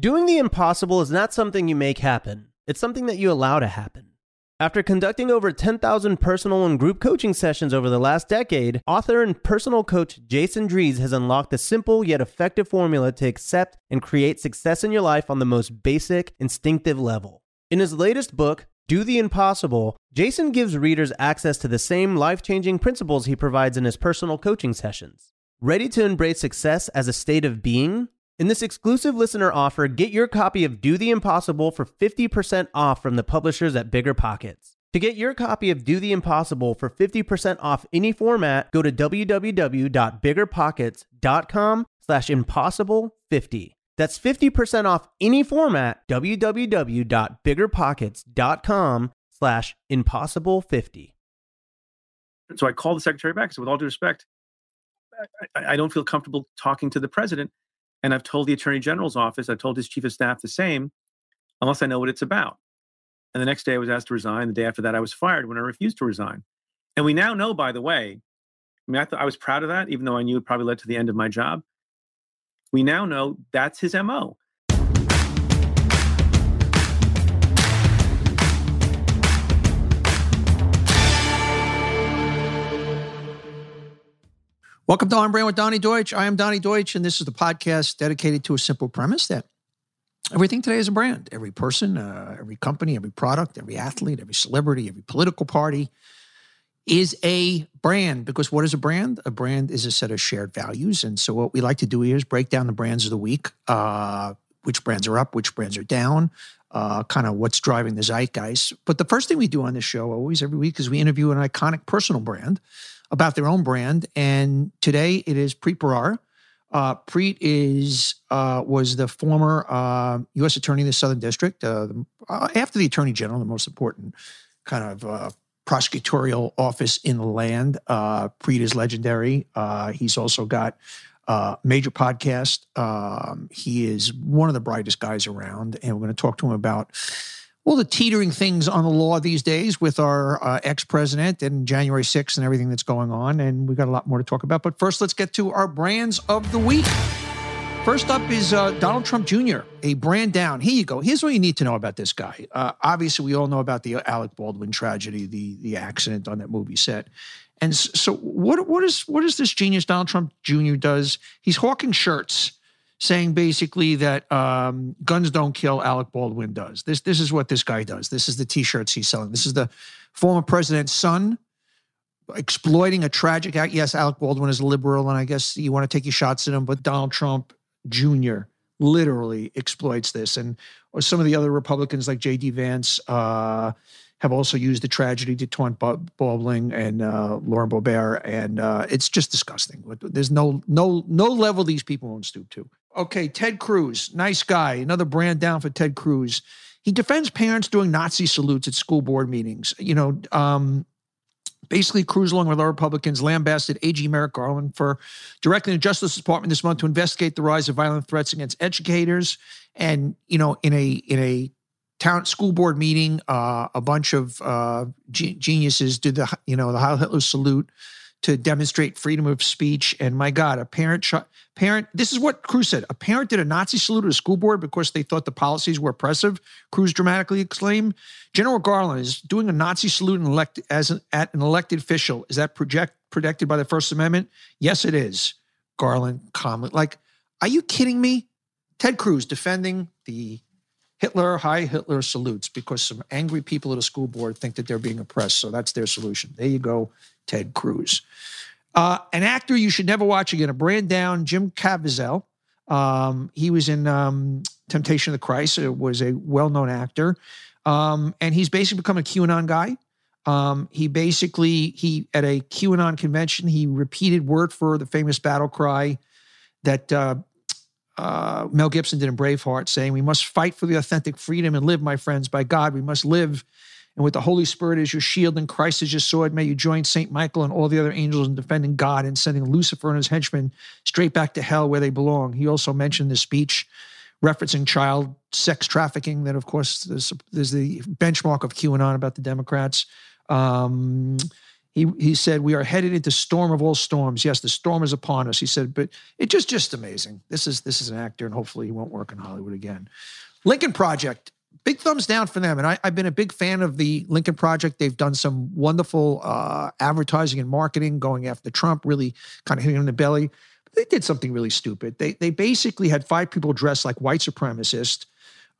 Doing the impossible is not something you make happen, it's something that you allow to happen. After conducting over 10,000 personal and group coaching sessions over the last decade, author and personal coach Jason Drees has unlocked a simple yet effective formula to accept and create success in your life on the most basic, instinctive level. In his latest book, Do the Impossible, Jason gives readers access to the same life changing principles he provides in his personal coaching sessions. Ready to embrace success as a state of being? In this exclusive listener offer, get your copy of Do the Impossible for 50% off from the publishers at Bigger Pockets. To get your copy of Do the Impossible for 50% off any format, go to www.biggerpockets.com slash impossible50. That's 50% off any format, www.biggerpockets.com slash impossible50. So I called the secretary back. So with all due respect, I, I don't feel comfortable talking to the president and I've told the attorney general's office, I've told his chief of staff the same, unless I know what it's about. And the next day I was asked to resign. The day after that, I was fired when I refused to resign. And we now know, by the way, I mean, I thought I was proud of that, even though I knew it probably led to the end of my job. We now know that's his MO. Welcome to On Brand with Donny Deutsch. I am Donny Deutsch, and this is the podcast dedicated to a simple premise that everything today is a brand. Every person, uh, every company, every product, every athlete, every celebrity, every political party is a brand. Because what is a brand? A brand is a set of shared values. And so, what we like to do here is break down the brands of the week uh, which brands are up, which brands are down, uh, kind of what's driving the zeitgeist. But the first thing we do on this show, always every week, is we interview an iconic personal brand about their own brand. And today it is Preet Bharara. Uh, Preet is uh, was the former uh, U.S. Attorney in the Southern District, uh, the, uh, after the Attorney General, the most important kind of uh, prosecutorial office in the land. Preet is legendary. he's also got a major podcast. Um, he is one of the brightest guys around, and we're going to talk to him about all the teetering things on the law these days with our uh, ex president and January 6th and everything that's going on. And we've got a lot more to talk about. But first, let's get to our brands of the week. First up is uh, Donald Trump Jr., a brand down. Here you go. Here's what you need to know about this guy. Uh, obviously, we all know about the Alec Baldwin tragedy, the the accident on that movie set. And so, what what is what is this genius Donald Trump Jr. does? He's hawking shirts saying basically that um, guns don't kill, Alec Baldwin does. This this is what this guy does. This is the T-shirts he's selling. This is the former president's son exploiting a tragic act. Yes, Alec Baldwin is a liberal, and I guess you want to take your shots at him, but Donald Trump Jr. literally exploits this, and or some of the other Republicans like J.D. Vance. Uh, have also used the tragedy to taunt Baldwin and uh, Lauren Boebert, and uh, it's just disgusting. There's no no no level these people won't stoop to. Okay, Ted Cruz, nice guy. Another brand down for Ted Cruz. He defends parents doing Nazi salutes at school board meetings. You know, um, basically, Cruz, along with other Republicans, lambasted AG Merrick Garland for directing the Justice Department this month to investigate the rise of violent threats against educators. And you know, in a in a town school board meeting, uh, a bunch of uh, g- geniuses did the you know the Heil Hitler salute to demonstrate freedom of speech. And my God, a parent, ch- parent, this is what Cruz said. A parent did a Nazi salute at a school board because they thought the policies were oppressive. Cruz dramatically exclaimed. General Garland is doing a Nazi salute elect, as an, at an elected official. Is that project, protected by the First Amendment? Yes, it is. Garland calmly, like, are you kidding me? Ted Cruz defending the Hitler, high Hitler salutes because some angry people at a school board think that they're being oppressed. So that's their solution. There you go, Ted Cruz. Uh, an actor you should never watch again, a brand down, Jim Caviezel. Um, he was in um, Temptation of the Christ. It was a well-known actor, um, and he's basically become a QAnon guy. Um, he basically he at a QAnon convention he repeated word for the famous battle cry that uh, uh, Mel Gibson did in Braveheart, saying, "We must fight for the authentic freedom and live, my friends. By God, we must live." And with the Holy Spirit as your shield and Christ as your sword, may you join St. Michael and all the other angels in defending God and sending Lucifer and his henchmen straight back to hell where they belong. He also mentioned the speech referencing child sex trafficking, that, of course, there's, there's the benchmark of QAnon about the Democrats. Um, he he said we are headed into storm of all storms. Yes, the storm is upon us. He said, but it just just amazing. This is this is an actor, and hopefully he won't work in Hollywood again. Lincoln Project, big thumbs down for them. And I, have been a big fan of the Lincoln Project. They've done some wonderful uh, advertising and marketing, going after Trump, really kind of hitting him in the belly. But they did something really stupid. They they basically had five people dressed like white supremacists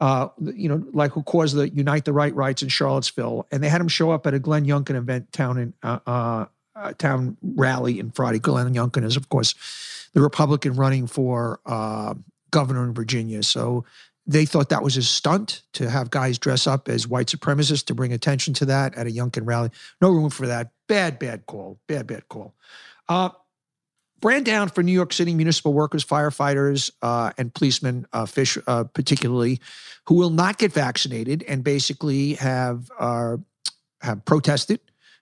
uh, you know, like who caused the Unite the Right Rights in Charlottesville, and they had them show up at a Glenn Youngkin event town in uh, uh, uh town rally in Friday. Glenn Youngkin is, of course, the Republican running for uh, governor in Virginia. So they thought that was a stunt to have guys dress up as white supremacists to bring attention to that at a Youngkin rally. No room for that. Bad, bad call. Bad, bad call. Uh, brand down for New York City municipal workers, firefighters, uh, and policemen, uh, fish uh, particularly, who will not get vaccinated and basically have uh, have protested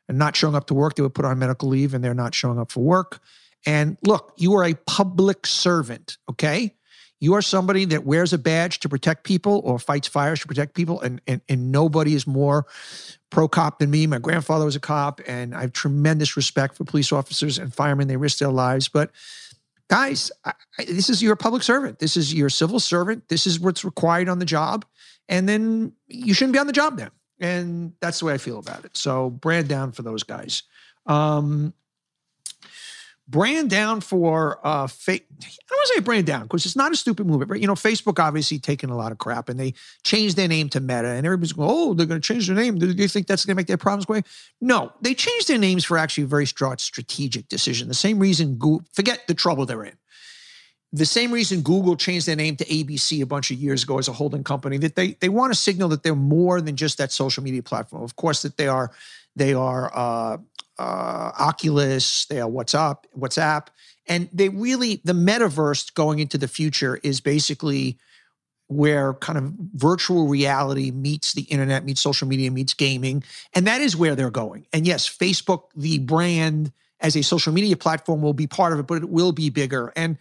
and not showing up to work. They were put on medical leave and they're not showing up for work. And look, you are a public servant, okay? You are somebody that wears a badge to protect people or fights fires to protect people, and and, and nobody is more pro cop than me. My grandfather was a cop, and I have tremendous respect for police officers and firemen. They risk their lives. But guys, I, this is your public servant. This is your civil servant. This is what's required on the job. And then you shouldn't be on the job then. And that's the way I feel about it. So brand down for those guys. Um, brand down for uh fa- I don't want to say brand down because it's not a stupid movement, but you know, Facebook obviously taking a lot of crap and they changed their name to Meta and everybody's going, oh, they're going to change their name. Do you think that's going to make their problems go away? No, they changed their names for actually a very strategic decision. The same reason Google, forget the trouble they're in. The same reason Google changed their name to ABC a bunch of years ago as a holding company, that they they want to signal that they're more than just that social media platform. Of course, that they are they are uh, uh, Oculus, they are WhatsApp, WhatsApp, and they really the metaverse going into the future is basically where kind of virtual reality meets the internet, meets social media, meets gaming, and that is where they're going. And yes, Facebook, the brand as a social media platform, will be part of it, but it will be bigger and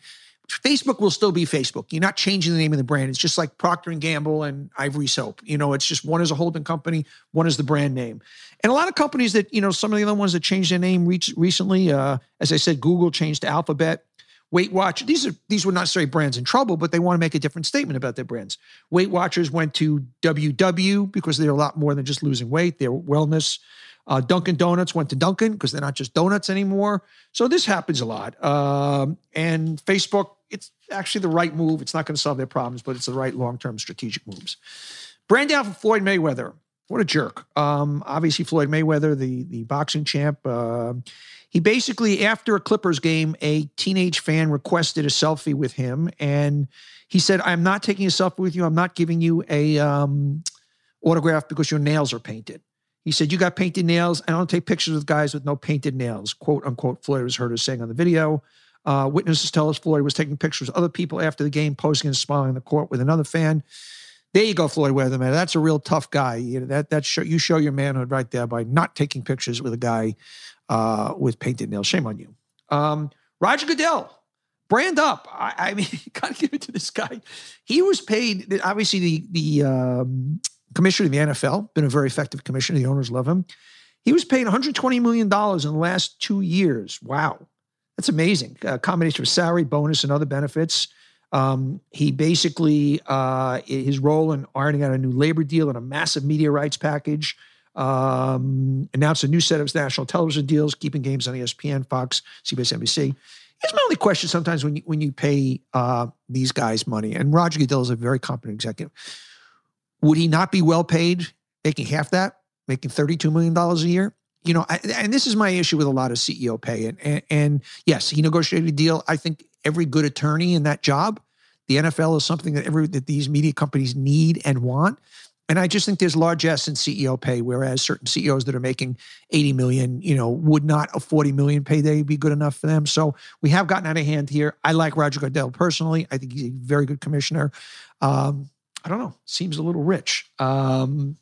Facebook will still be Facebook. You're not changing the name of the brand. It's just like Procter and Gamble and Ivory Soap. You know, it's just one is a holding company, one is the brand name. And a lot of companies that you know, some of the other ones that changed their name re- recently, uh, as I said, Google changed to Alphabet. Weight Watch. These are these were not necessarily brands in trouble, but they want to make a different statement about their brands. Weight Watchers went to WW because they're a lot more than just losing weight. They're wellness. Uh, Dunkin' Donuts went to Dunkin' because they're not just donuts anymore. So this happens a lot. Um, and Facebook, it's actually the right move. It's not going to solve their problems, but it's the right long-term strategic moves. Brand down for Floyd Mayweather. What a jerk. Um, obviously, Floyd Mayweather, the the boxing champ. Uh, he basically, after a Clippers game, a teenage fan requested a selfie with him, and he said, "I'm not taking a selfie with you. I'm not giving you a um, autograph because your nails are painted." He said, You got painted nails. I don't take pictures with guys with no painted nails, quote unquote. Floyd was heard as saying on the video. Uh, witnesses tell us Floyd was taking pictures of other people after the game, posing and smiling in the court with another fan. There you go, Floyd Weatherman. That's a real tough guy. You know, that that show, you show your manhood right there by not taking pictures with a guy uh, with painted nails. Shame on you. Um, Roger Goodell, brand up. I, I mean, gotta give it to this guy. He was paid. Obviously, the the um, commissioner of the NFL, been a very effective commissioner. The owners love him. He was paid $120 million in the last two years. Wow. That's amazing. A combination of salary, bonus, and other benefits. Um, he basically, uh, his role in ironing out a new labor deal and a massive media rights package, um, announced a new set of national television deals, keeping games on ESPN, Fox, CBS, NBC. It's my only question sometimes when you, when you pay uh, these guys money, and Roger Goodell is a very competent executive. Would he not be well paid, making half that, making $32 million a year? You know, I, and this is my issue with a lot of CEO pay. And, and, and yes, he negotiated a deal. I think every good attorney in that job, the NFL is something that every that these media companies need and want. And I just think there's largesse in CEO pay, whereas certain CEOs that are making 80 million, you know, would not a 40 million payday be good enough for them. So we have gotten out of hand here. I like Roger Goodell personally. I think he's a very good commissioner. Um, I don't know, seems a little rich. Um,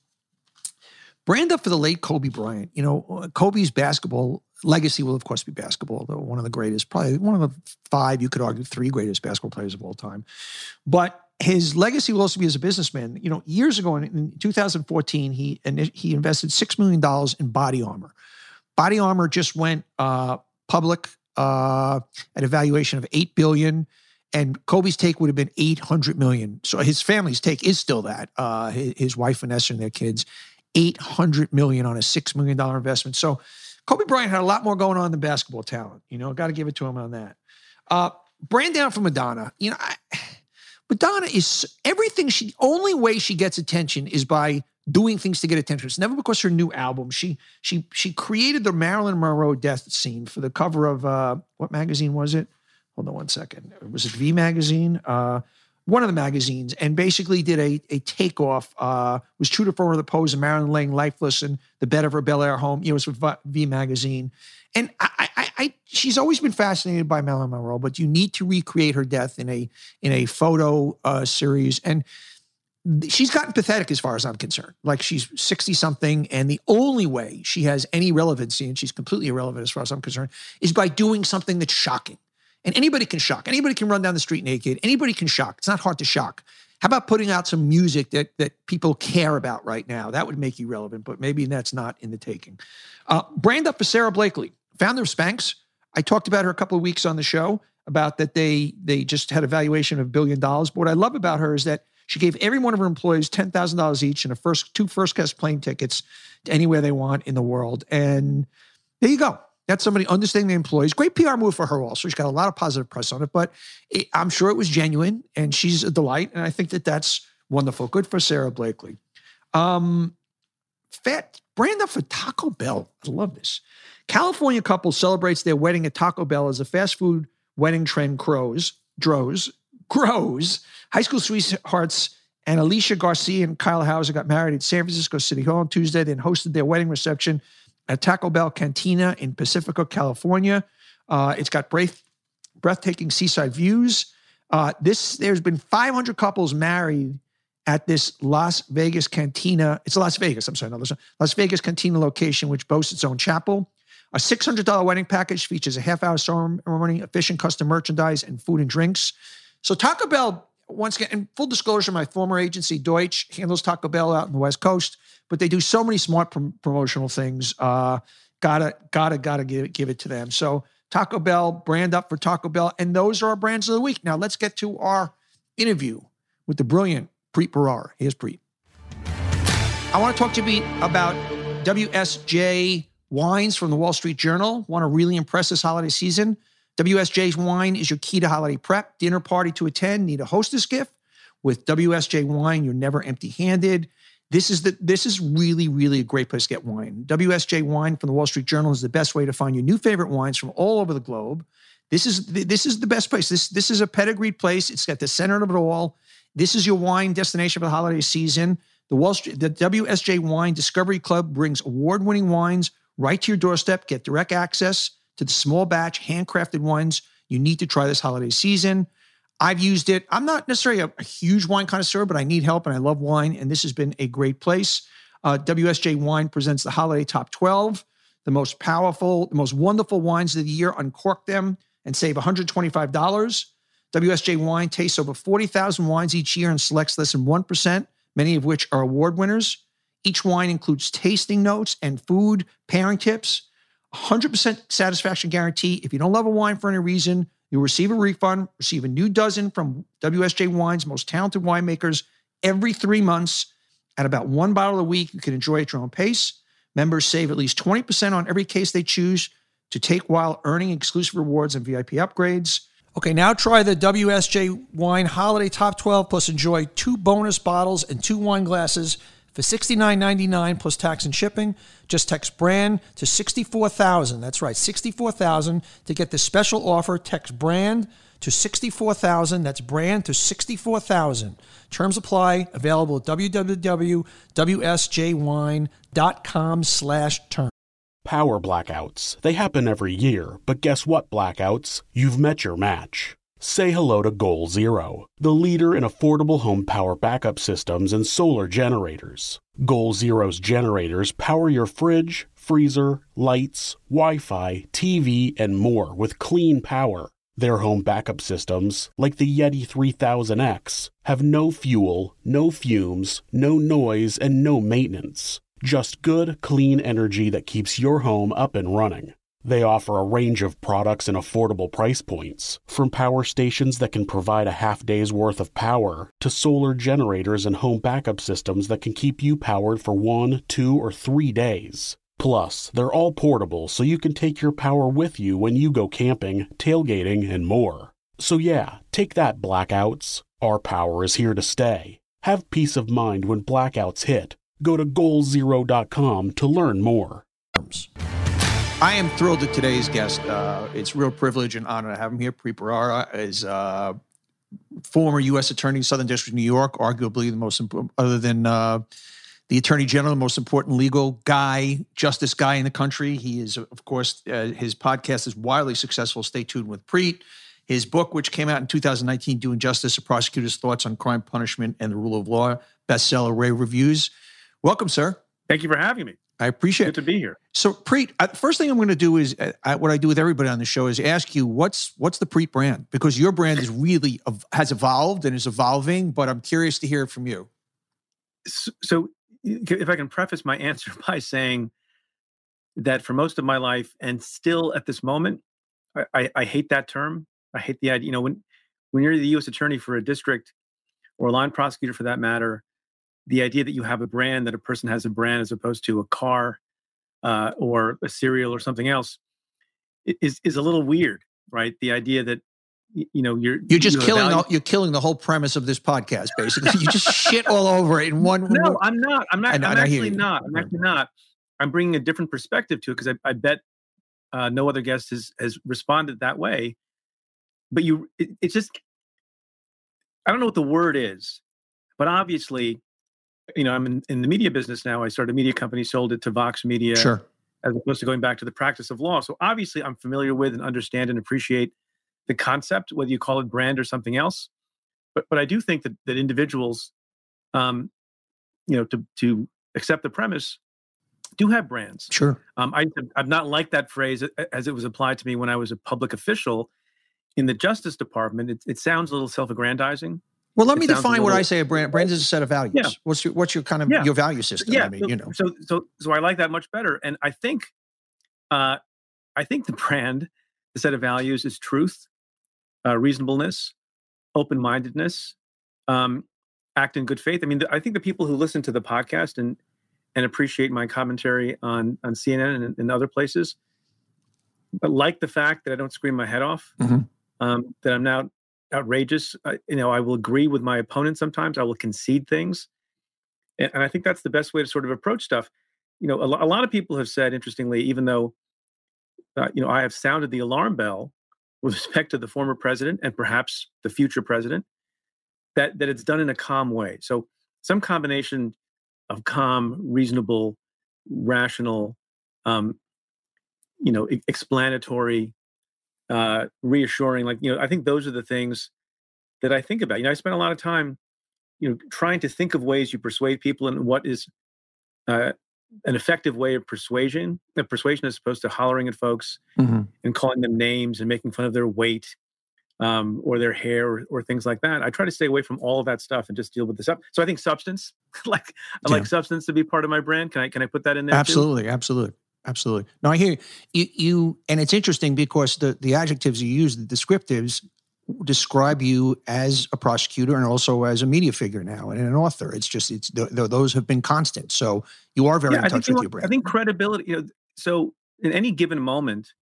brand up for the late Kobe Bryant. You know, Kobe's basketball legacy will, of course, be basketball, though one of the greatest, probably one of the five, you could argue, three greatest basketball players of all time. But his legacy will also be as a businessman. You know, years ago in, in 2014, he he invested six million dollars in body armor. Body Armor just went uh, public uh, at a valuation of eight billion, and Kobe's take would have been eight hundred million. So his family's take is still that. Uh, his, his wife Vanessa and their kids, eight hundred million on a six million dollar investment. So Kobe Bryant had a lot more going on than basketball talent. You know, got to give it to him on that. Uh, brand down for Madonna. You know, I, Madonna is everything. She only way she gets attention is by doing things to get attention. It's never because her new album. She she she created the Marilyn Monroe death scene for the cover of uh, what magazine was it? Hold on one second. Was it V magazine? Uh, one of the magazines, and basically did a a takeoff. Uh, was true to form of the pose of Marilyn laying lifeless in the bed of her Bel Air home. You know, it was with V magazine, and I, I, I, she's always been fascinated by Marilyn Monroe, but you need to recreate her death in a in a photo uh, series and she's gotten pathetic as far as I'm concerned. Like she's 60 something, and the only way she has any relevancy, and she's completely irrelevant as far as I'm concerned, is by doing something that's shocking. And anybody can shock. Anybody can run down the street naked. Anybody can shock. It's not hard to shock. How about putting out some music that that people care about right now? That would make you relevant, but maybe that's not in the taking. Uh, brand up for Sara Blakely, founder of Spanx. I talked about her a couple of weeks on the show about that they they just had a valuation of a billion dollars. But what I love about her is that she gave every one of her employees ten thousand dollars each and a first two first class plane tickets to anywhere they want in the world. And there you go. That's somebody understanding the employees. Great PR move for her also. She's got a lot of positive press on it, but it, I'm sure it was genuine and she's a delight. And I think that that's wonderful. Good for Sara Blakely. Um, fat brand up for Taco Bell. I love this. California couple celebrates their wedding at Taco Bell as a fast food wedding trend grows, grows, grows. High school sweethearts and Alicia Garcia and Kyle Hauser got married at San Francisco City Hall on Tuesday, then hosted their wedding reception at Taco Bell Cantina in Pacifica, California. Uh, it's got breath, breathtaking seaside views. Uh, this there's been 500 couples married at this Las Vegas Cantina. It's Las Vegas. I'm sorry, no, Las Vegas Cantina location, which boasts its own chapel. A $600 wedding package features a half-hour ceremony, efficient custom merchandise, and food and drinks. So Taco Bell, once again, in full disclosure, my former agency Deutsch handles Taco Bell out in the West Coast but they do so many smart prom- promotional things. Uh, gotta, gotta, gotta give it, give it to them. So Taco Bell, brand up for Taco Bell, and those are our brands of the week. Now let's get to our interview with the brilliant Preet Bharara. Here's Preet. I want to talk to you about WSJ wines from the Wall Street Journal. Want to really impress this holiday season? WSJ wine is your key to holiday prep, dinner party to attend, need a hostess gift. With WSJ wine, you're never empty handed. This is the this is really really a great place to get wine. WSJ Wine from the Wall Street Journal is the best way to find your new favorite wines from all over the globe. This is this is the best place. This this is a pedigreed place. It's at the center of it all. This is your wine destination for the holiday season. The Wall Street the WSJ Wine Discovery Club brings award-winning wines right to your doorstep. Get direct access to the small batch handcrafted wines you need to try this holiday season. I've used it. I'm not necessarily a, a, huge wine connoisseur, but I need help and I love wine. And this has been a great place. Uh, WSJ Wine presents the Holiday Top 12, the most powerful, the most wonderful wines of the year. Uncork them and save $125. WSJ Wine tastes over 40,000 wines each year and selects less than 1%, many of which are award winners. Each wine includes tasting notes and food pairing tips. 100% satisfaction guarantee. If you don't love a wine for any reason, You'll receive a refund, receive a new dozen from WSJ Wine's most talented winemakers every three months at about one bottle a week. You can enjoy at your own pace. Members save at least 20% on every case they choose to take while earning exclusive rewards and VIP upgrades. Okay, now try the WSJ Wine Holiday Top 12 plus enjoy two bonus bottles and two wine glasses for $69.99 plus tax and shipping. Just text brand to 64000. That's right, 64000 to get this special offer. Text brand to 64000. That's brand to 64000. Terms apply. Available at www.wsjwine.com slash term. Power blackouts. They happen every year, but guess what, blackouts? You've met your match. Say hello to Goal Zero, the leader in affordable home power backup systems and solar generators. Goal Zero's generators power your fridge, freezer, lights, Wi Fi, TV, and more with clean power. Their home backup systems, like the Yeti 3000X, have no fuel, no fumes, no noise, and no maintenance. Just good, clean energy that keeps your home up and running. They offer a range of products and affordable price points, from power stations that can provide a half day's worth of power to solar generators and home backup systems that can keep you powered for one, two, or three days. Plus, they're all portable so you can take your power with you when you go camping, tailgating, and more. So, yeah, take that, blackouts. Our power is here to stay. Have peace of mind when blackouts hit. Go to goalzero.com to learn more. I am thrilled that today's guest. Uh, it's real privilege and honor to have him here. Preet Bharara is uh, former U.S. Attorney, Southern District of New York, arguably the most important, other than uh, the Attorney General, the most important legal guy, justice guy in the country. He is, of course, uh, his podcast is wildly successful. Stay tuned with Preet. His book, which came out in 2019, Doing Justice: A Prosecutor's Thoughts on Crime, Punishment, and the Rule of Law, bestseller, rave reviews. Welcome, sir. Thank you for having me. I appreciate it. Good to be here. So, Preet, uh, first thing I'm going to do is uh, I, what I do with everybody on the show is ask you what's what's the Preet brand because your brand is really has evolved and is evolving. But I'm curious to hear it from you. S- So, if I can preface my answer by saying that for most of my life and still at this moment, I, I, I hate that term. I hate the idea. You know, when when you're the U.S. attorney for a district or a line prosecutor for that matter, the idea that you have a brand, that a person has a brand as opposed to a car uh, or a cereal or something else, is is a little weird, right? The idea that you know you're You're just you have killing the, you're killing the whole premise of this podcast. Basically, you just shit all over it in one. No, I'm not. I'm not. I, i'm I actually not. I'm actually not. I'm bringing a different perspective to it because I, I bet uh, no other guest has has responded that way. But you, it, it's just, I don't know what the word is, but obviously, you know, I'm in, in the media business now. I started a media company, sold it to Vox Media, sure. as opposed to going back to the practice of law. So obviously, I'm familiar with and understand and appreciate the concept, whether you call it brand or something else. But but I do think that that individuals, um, you know, to to accept the premise, do have brands. Sure. Um, I I've not liked that phrase as it was applied to me when I was a public official in the Justice Department. It, it sounds a little self-aggrandizing. Well, let me define what I say. A brand brands is a set of values. Yeah. What's your what's your kind of Yeah. your value system? yeah, I mean, so, you know. so so so I like that much better. And I think, uh, I think the brand, the set of values is truth, uh, reasonableness, open-mindedness, um, act in good faith. I mean, the, I think the people who listen to the podcast and and appreciate my commentary on on CNN and, and other places, but like the fact that I don't scream my head off, Mhm. um, that I'm not outrageous. I, you know, I will agree with my opponent sometimes. I will concede things, and, and I think that's the best way to sort of approach stuff. You know, a, a lot of people have said, interestingly, even though uh, you know I have sounded the alarm bell with respect to the former president and perhaps the future president, that that it's done in a calm way. So some combination of calm, reasonable, rational, um, you know, explanatory, uh, reassuring. Like you know, I think those are the things that I think about. You know, I spend a lot of time, you know, trying to think of ways you persuade people and what is uh, an effective way of persuasion. Of persuasion as opposed to hollering at folks Mhm. and calling them names and making fun of their weight um, or their hair or, or things like that. I try to stay away from all of that stuff and just deal with this up. So I think substance, like I like substance to be part of my brand. Can I can I put that in there? too? Absolutely, absolutely. No, I hear you. you. You and it's interesting because the the adjectives you use, the descriptives, describe you as a prosecutor and also as a media figure now and an author. It's just it's th- th- those have been constant. So you are very Yeah, in touch with your brand. I think credibility. You know, so in any given moment,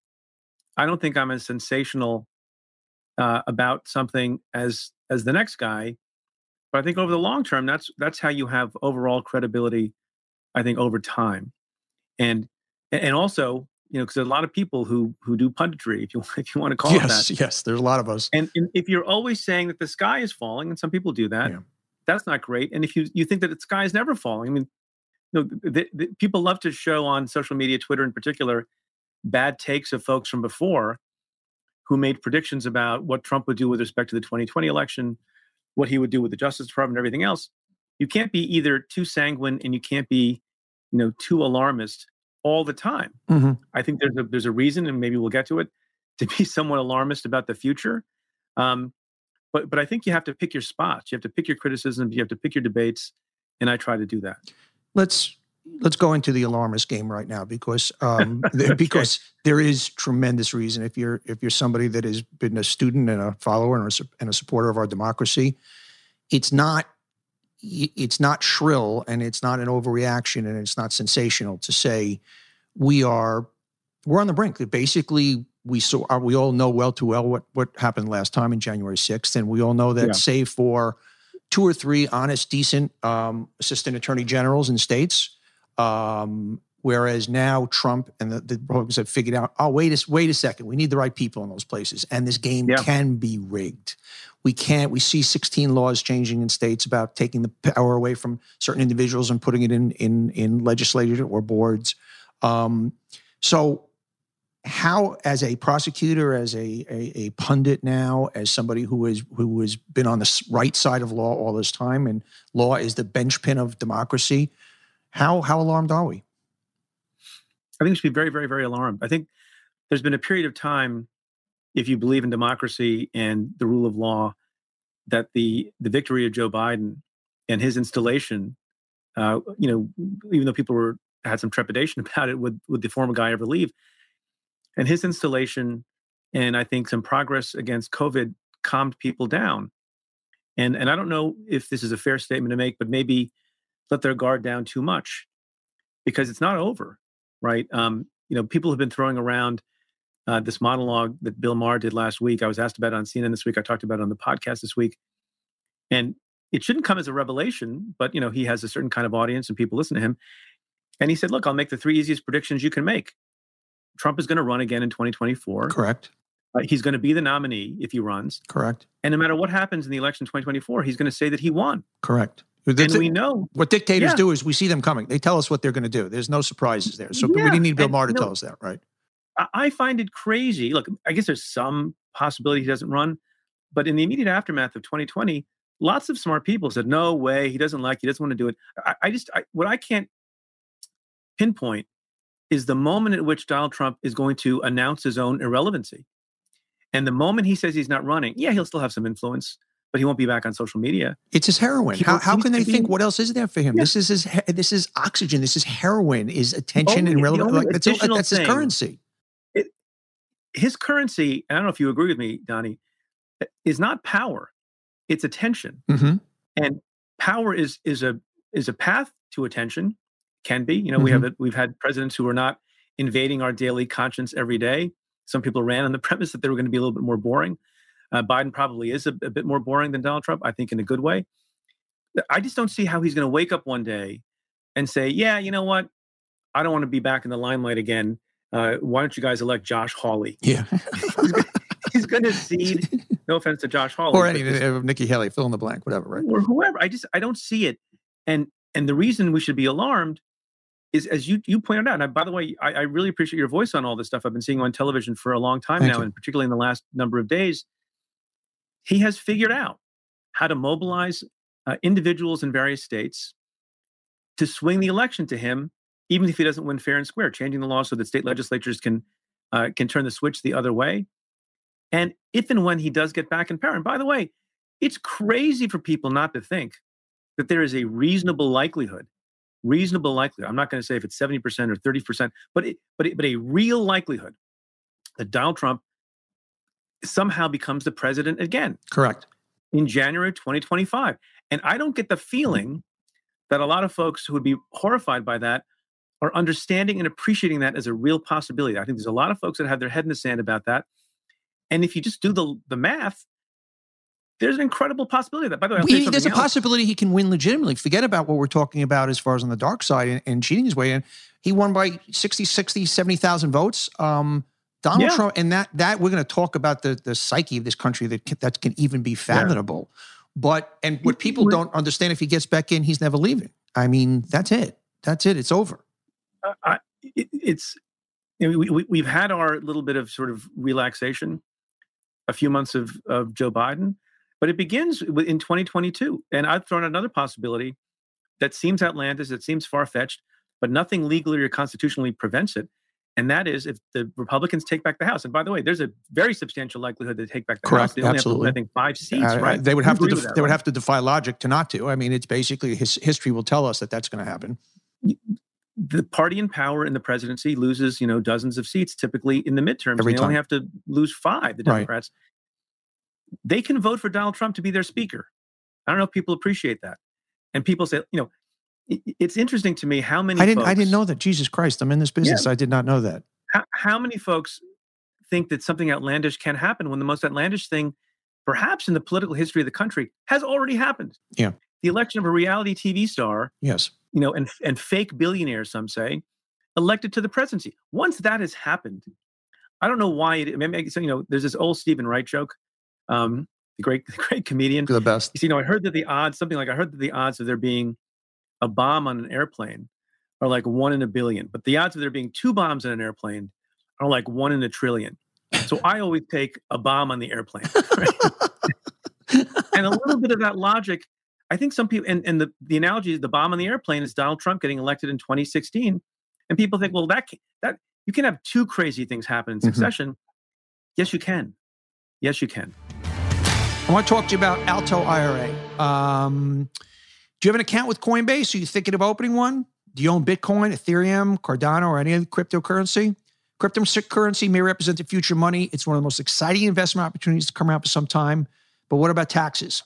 I don't think I'm as sensational uh, about something as as the next guy, but I think over the long term, that's that's how you have overall credibility. I think over time, and and also you know because there's a lot of people who who do punditry, if you if you want to call it that. yes, yes. There's a lot of us. And, and if you're always saying that the sky is falling, and some people do that, Yeah. that's not great. And if you you think that the sky is never falling, I mean, you know, the, the, people love to show on social media, Twitter in particular, bad takes of folks from before who made predictions about what Trump would do with respect to the 2020 election, what he would do with the Justice Department, and everything else. You can't be either too sanguine and you can't be, you know, too alarmist all the time. Mhm. I think there's a there's a reason, and maybe we'll get to it, to be somewhat alarmist about the future. Um, but but I think you have to pick your spots. You have to pick your criticisms. You have to pick your debates, and I try to do that. Let's let's go into the alarmist game right now because um, okay. because there is tremendous reason if you're if you're somebody that has been a student and a follower and a, and a supporter of our democracy, it's not it's not shrill and it's not an overreaction and it's not sensational to say we are we're on the brink. Basically, we saw uh, we all know well too well what what happened last time in January 6th, and we all know that yeah. save for two or three honest, decent um, assistant attorney generals in states, um, whereas now Trump and the, the, Republicans have figured out, oh wait a wait a second, we need the right people in those places, and this game yeah. can be rigged. We can't. We see 16 laws changing in states about taking the power away from certain individuals and putting it in in in legislature or boards. Um, so how as a prosecutor as a, a, a, pundit now as somebody who is who has been on the right side of law all this time and law is the benchpin of democracy how how alarmed are we i think we should be very very very alarmed i think there's been a period of time if you believe in democracy and the rule of law that the the victory of joe biden and his installation uh, you know even though people were had some trepidation about it would would the former guy ever leave and his installation and I think some progress against COVID calmed people down. And and I don't know if this is a fair statement to make, but maybe let their guard down too much because it's not over, right? Um, you know, people have been throwing around uh, this monologue that Bill Maher did last week. I was asked about it on CNN this week. I talked about it on the podcast this week, and it shouldn't come as a revelation, but you know, he has a certain kind of audience and people listen to him. And he said, "Look, I'll make the three easiest predictions you can make. Trump is going to run again in 2024. Correct. Uh, he's going to be the nominee if he runs. Correct. And no matter what happens in the election 2024, he's going to say that he won. Correct. and we know what dictators yeah. do is we see them coming. They tell us what they're going to do. There's no surprises there. So yeah. we didn't need Bill Maher to tell us that, right? I find it crazy. Look, I guess there's some possibility he doesn't run, but in the immediate aftermath of 2020, lots of smart people said, "No way, he doesn't like. He doesn't want to do it." I, I just I, what I can't pinpoint is the moment at which Donald Trump is going to announce his own irrelevancy. And the moment he says he's not running, yeah, he'll still have some influence, but he won't be back on social media. It's his heroin. How, how can they think what else is there for him? Yeah. This is his this is oxygen. This is heroin. Is attention and relevance. Like, that's, that's his currency. His currency, I don't know if you agree with me, Donny, is not power. It's attention. Mm-hmm. And power is is a is a path to attention can be. You know, mm-hmm. we have mm-hmm. we've had presidents who are not invading our daily conscience every day. Some people ran on the premise that they were going to be a little bit more boring. Uh, Biden probably is a, a, bit more boring than Donald Trump, I think, in a good way. I just don't see how he's going to wake up one day and say, "Yeah, you know what? I don't want to be back in the limelight again. Uh, why don't you guys elect Josh Hawley?" Yeah, he's going to cede. No offense to Josh Hawley, or any uh, Nikki Haley, fill in the blank, whatever, right? Or whoever. I just I don't see it, and and the reason we should be alarmed is as you you pointed out. And I, by the way, I, I, really appreciate your voice on all this stuff. I've been seeing on television for a long time Thank now, you. and particularly in the last number of days. He has figured out how to mobilize uh, individuals in various states to swing the election to him, even if he doesn't win fair and square, changing the law so that state legislatures can uh, can turn the switch the other way. And if and when he does get back in power, and by the way, it's crazy for people not to think that there is a reasonable likelihood reasonable likelihood. I'm not going to say if it's 70% or 30%, but it, but it, but a real likelihood that Donald Trump somehow becomes the president again. Correct. In January 2025. And I don't get the feeling that a lot of folks who would be horrified by that are understanding and appreciating that as a real possibility. I think there's a lot of folks that have their head in the sand about that. And if you just do the the math, there's an incredible possibility that, by the way, there's a else. possibility he can win legitimately. Forget about what we're talking about as far as on the dark side and, and cheating his way in. He won by 60, 60, 70,000 votes. Um, Donald yeah. Trump, and that, that we're going to talk about the, the psyche of this country that can, that can even be fathomable. Yeah. But, and what people don't understand, if he gets back in, he's never leaving. I mean, that's it. That's it. It's over. Uh, I, it, it's, you know, we, we, we've had our little bit of sort of relaxation, a few months of, of Joe Biden but it begins in 2022. And I've thrown out another possibility that seems outlandish, that seems far fetched, but nothing legally or constitutionally prevents it. And that is if the Republicans take back the House. And by the way, there's a very substantial likelihood they take back the Correct. House. They Absolutely. have, to, I think, five seats, uh, right? They would have to. Def- that, they would have to defy logic to not to. I mean, it's basically his history will tell us that that's going to happen. The party in power in the presidency loses, you know, dozens of seats typically in the midterms. Every they time. only have to lose five, the Right. Democrats. They can vote for Donald Trump to be their speaker. I don't know if people appreciate that. And people say, you know, it's interesting to me how many I didn't. I didn't know that. Jesus Christ! I'm in this business. I did not know that. how, how many folks think that something outlandish can happen when the most outlandish thing, perhaps in the political history of the country, has already happened? Yeah. The election of a reality TV star, Yes. you know, and and fake billionaires, some say, elected to the presidency. Once that has happened, I don't know why it. Maybe guess, you know, there's this old Steven Wright joke, um, the great the great comedian. The best. You see, you know, I heard that the odds, something like I heard that the odds of there being a bomb on an airplane are like one in a billion, but the odds of there being two bombs in an airplane are like one in a trillion. So I always take a bomb on the airplane. right? and a little bit of that logic, I think some people, and, and the, the analogy is the bomb on the airplane is Donald Trump getting elected in 2016. And people think, well, that, that you can have two crazy things happen in Mhm. succession. Yes, you can. Yes, you can. I want to talk to you about Alto IRA. Um, do you have an account with Coinbase? Are you thinking of opening one? Do you own Bitcoin, Ethereum, Cardano, or any other cryptocurrency? Cryptocurrency may represent the future money. It's one of the most exciting investment opportunities to come out for some time. But what about taxes?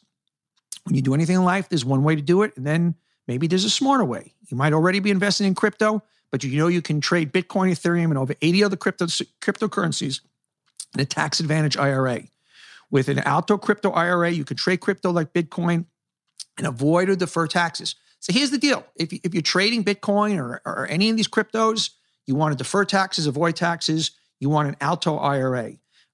When you do anything in life, there's one way to do it, and then maybe there's a smarter way. You might already be investing in crypto, but you know you can trade Bitcoin, Ethereum, and over 80 other crypto cryptocurrencies in a tax advantage IRA. With an Alto crypto IRA, you can trade crypto like Bitcoin and avoid or defer taxes. So here's the deal: if, if you're trading Bitcoin or, or any of these cryptos, you want to defer taxes, avoid taxes. You want an Alto IRA.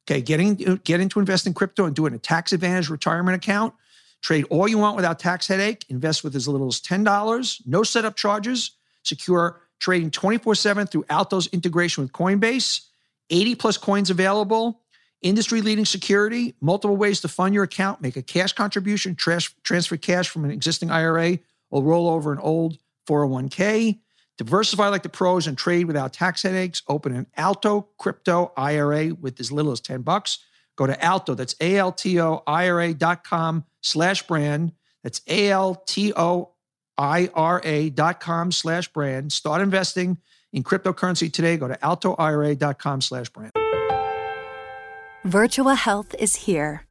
Okay, getting get into invest in crypto and doing a tax advantage retirement account. Trade all you want without tax headache. Invest with as little as ten dollars. No setup charges. Secure trading 24/7 through Alto's integration with Coinbase. 80 plus coins available industry leading security, multiple ways to fund your account, make a cash contribution, transfer cash from an existing IRA or roll over an old 401k. Diversify like the pros and trade without tax headaches. Open an Alto crypto IRA with as little as 10 bucks. Go to Alto, that's A-L-T-O-I-R-A dot com slash brand. That's A-L-T-O I-R-A dot com slash brand. Start investing in cryptocurrency today. Go to altoira.com slash brand. Virtua Health is here.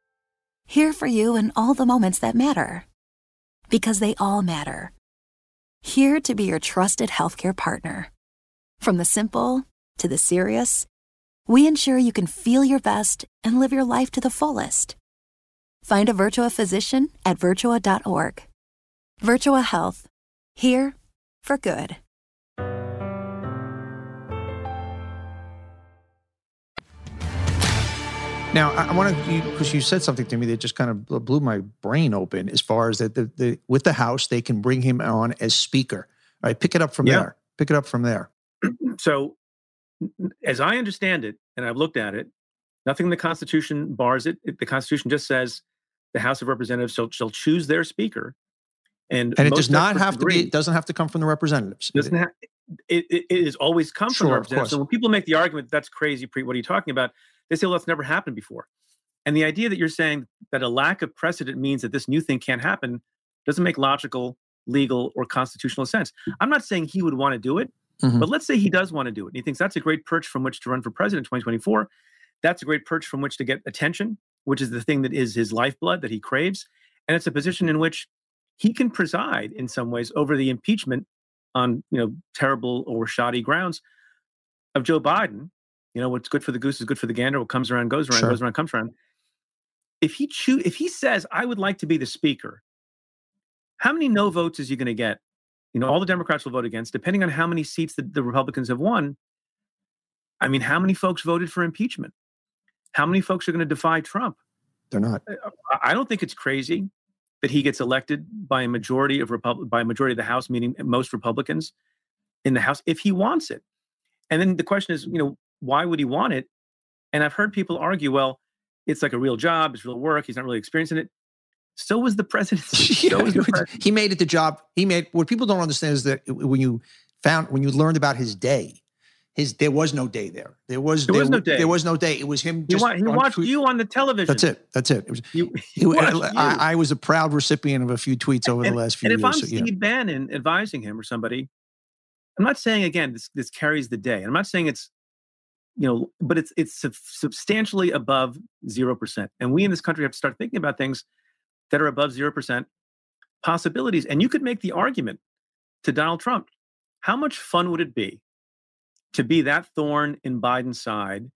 Here for you in all the moments that matter. Because they all matter. Here to be your trusted healthcare partner. From the simple to the serious, we ensure you can feel your best and live your life to the fullest. Find a Virtua physician at virtua.org. Virtua Health. Here for good. Now, I, I want to because you said something to me that just kind of blew my brain open. As far as that, the, the with the House, they can bring him on as Speaker. All right, pick it up from Yeah. there. Pick it up from there. So, n- n- as I understand it, and I've looked at it, nothing in the Constitution bars it. It- The Constitution just says the House of Representatives shall, shall choose their speaker, and And it does not have to be. It doesn't have to come from the representatives. doesn't have it, it, it has always come from the representatives. So when people make the argument that's crazy, Preet, what are you talking about? They say, well, that's never happened before. And the idea that you're saying that a lack of precedent means that this new thing can't happen doesn't make logical, legal, or constitutional sense. I'm not saying he would want to do it, Mhm. but let's say he does want to do it. And he thinks that's a great perch from which to run for president in 2024. That's a great perch from which to get attention, which is the thing that is his lifeblood that he craves. And it's a position in which he can preside in some ways over the impeachment on you know terrible or shoddy grounds of Joe Biden. You know what's good for the goose is good for the gander. What comes around goes around, Sure. goes around, comes around. If he choose, if he says, "I would like to be the speaker," how many no votes is he going to get? You know, all the Democrats will vote against, depending on how many seats the, the Republicans have won. I mean, how many folks voted for impeachment? How many folks are going to defy Trump? They're not. I- I don't think it's crazy that he gets elected by a majority of Repub- by a majority of the House, meaning most Republicans in the House, if he wants it. And then the question is, you know, why would he want it? And I've heard people argue, well, it's like a real job, it's real work, he's not really experiencing it. So was the presidency. Yeah, was the pres- he made it the job. He made what people don't understand is that when you found when you learned about his day, his there was no day there. There was There was no day. There was no day. It was him. he, Just wa- he on watched tweet- you on the television. That's it. That's it. it was, You, he he- I, I was a proud recipient of a few tweets over the last few and if years. I'm so, yeah. Steve Bannon advising him or somebody, I'm not saying again this this carries the day. I'm not saying it's you know, but it's it's sub- substantially above zero percent. And we in this country have to start thinking about things that are above zero percent possibilities. And you could make the argument to Donald Trump: How much fun would it be to be that thorn in Biden's side,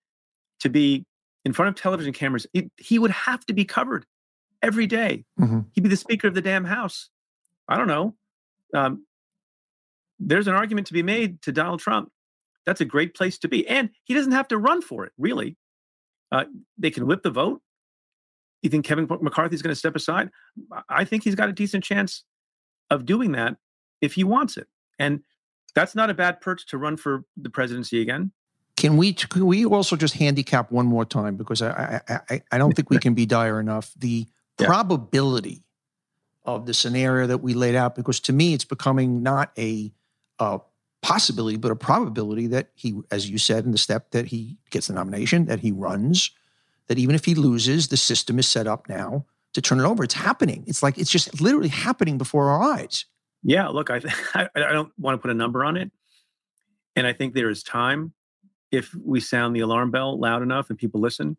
to be in front of television cameras? It, he would have to be covered every day. Mm-hmm. He'd be the Speaker of the damn House. I don't know. Um, there's an argument to be made to Donald Trump. That's a great place to be. And he doesn't have to run for it, really. Uh, they can whip the vote. You think Kevin McCarthy's going to step aside? I think he's got a decent chance of doing that if he wants it. And that's not a bad perch to run for the presidency again. Can we can we also just handicap one more time because I I I, I don't think we can be dire enough the Yeah. probability of the scenario that we laid out because to me it's becoming not a uh, possibility but a probability that he as you said in the step that he gets the nomination that he runs that even if he loses the system is set up now to turn it over it's happening it's like it's just literally happening before our eyes Yeah, look, I, I I don't want to put a number on it, and I think there is time if we sound the alarm bell loud enough and people listen.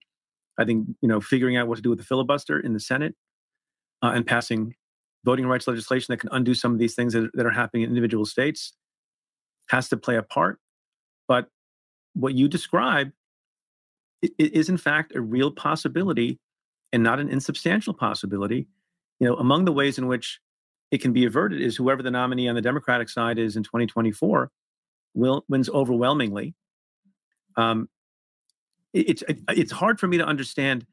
I think you know figuring out what to do with the filibuster in the Senate uh, and passing voting rights legislation that can undo some of these things that, that are happening in individual states has to play a part. But what you describe i- i- in fact a real possibility and not an insubstantial possibility. You know, among the ways in which it can be averted is whoever the nominee on the Democratic side is in 2024 will wins overwhelmingly. Um, it- it's it- it's hard for me to understand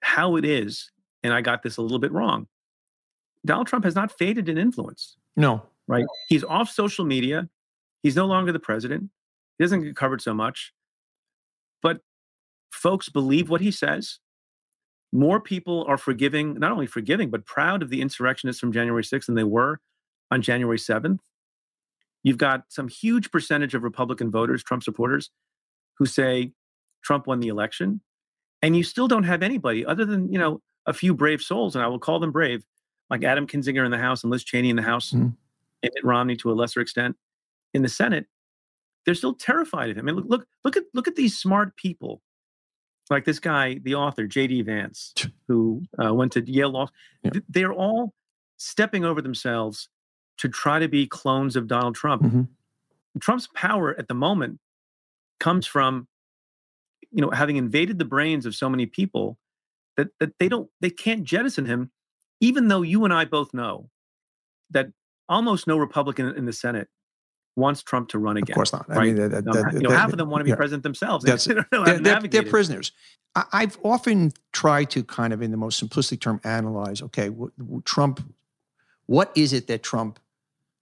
how it is, and I got this a little bit wrong. Donald Trump has not faded in influence, no right? He's off social media. He's no longer the president. He doesn't get covered so much, but folks believe what he says. More people are forgiving, not only forgiving, but proud of the insurrectionists from January 6th than they were on January 7th. You've got some huge percentage of Republican voters, Trump supporters, who say Trump won the election. And you still don't have anybody other than, you know, a few brave souls, and I will call them brave, like Adam Kinzinger in the House and Liz Cheney in the House, Mhm. and Mitt Romney to a lesser extent in the Senate. They're still terrified of him. I mean, look, look, look at look at these smart people, like this guy, the author J.D. Vance, who uh, went to Yale Law. Yeah. They're all stepping over themselves to try to be clones of Donald Trump. Mhm. Trump's power at the moment comes from, you know, having invaded the brains of so many people that that they don't they can't jettison him, even though you and I both know that almost no Republican in the Senate wants Trump to run again. of course not I mean, that- that- No, that- you know, half of them want to be yeah. president themselves. That's they they're, they're, prisoners. I, I've often tried to kind of, in the most simplistic term, analyze. Okay, what, what Trump, what is it that Trump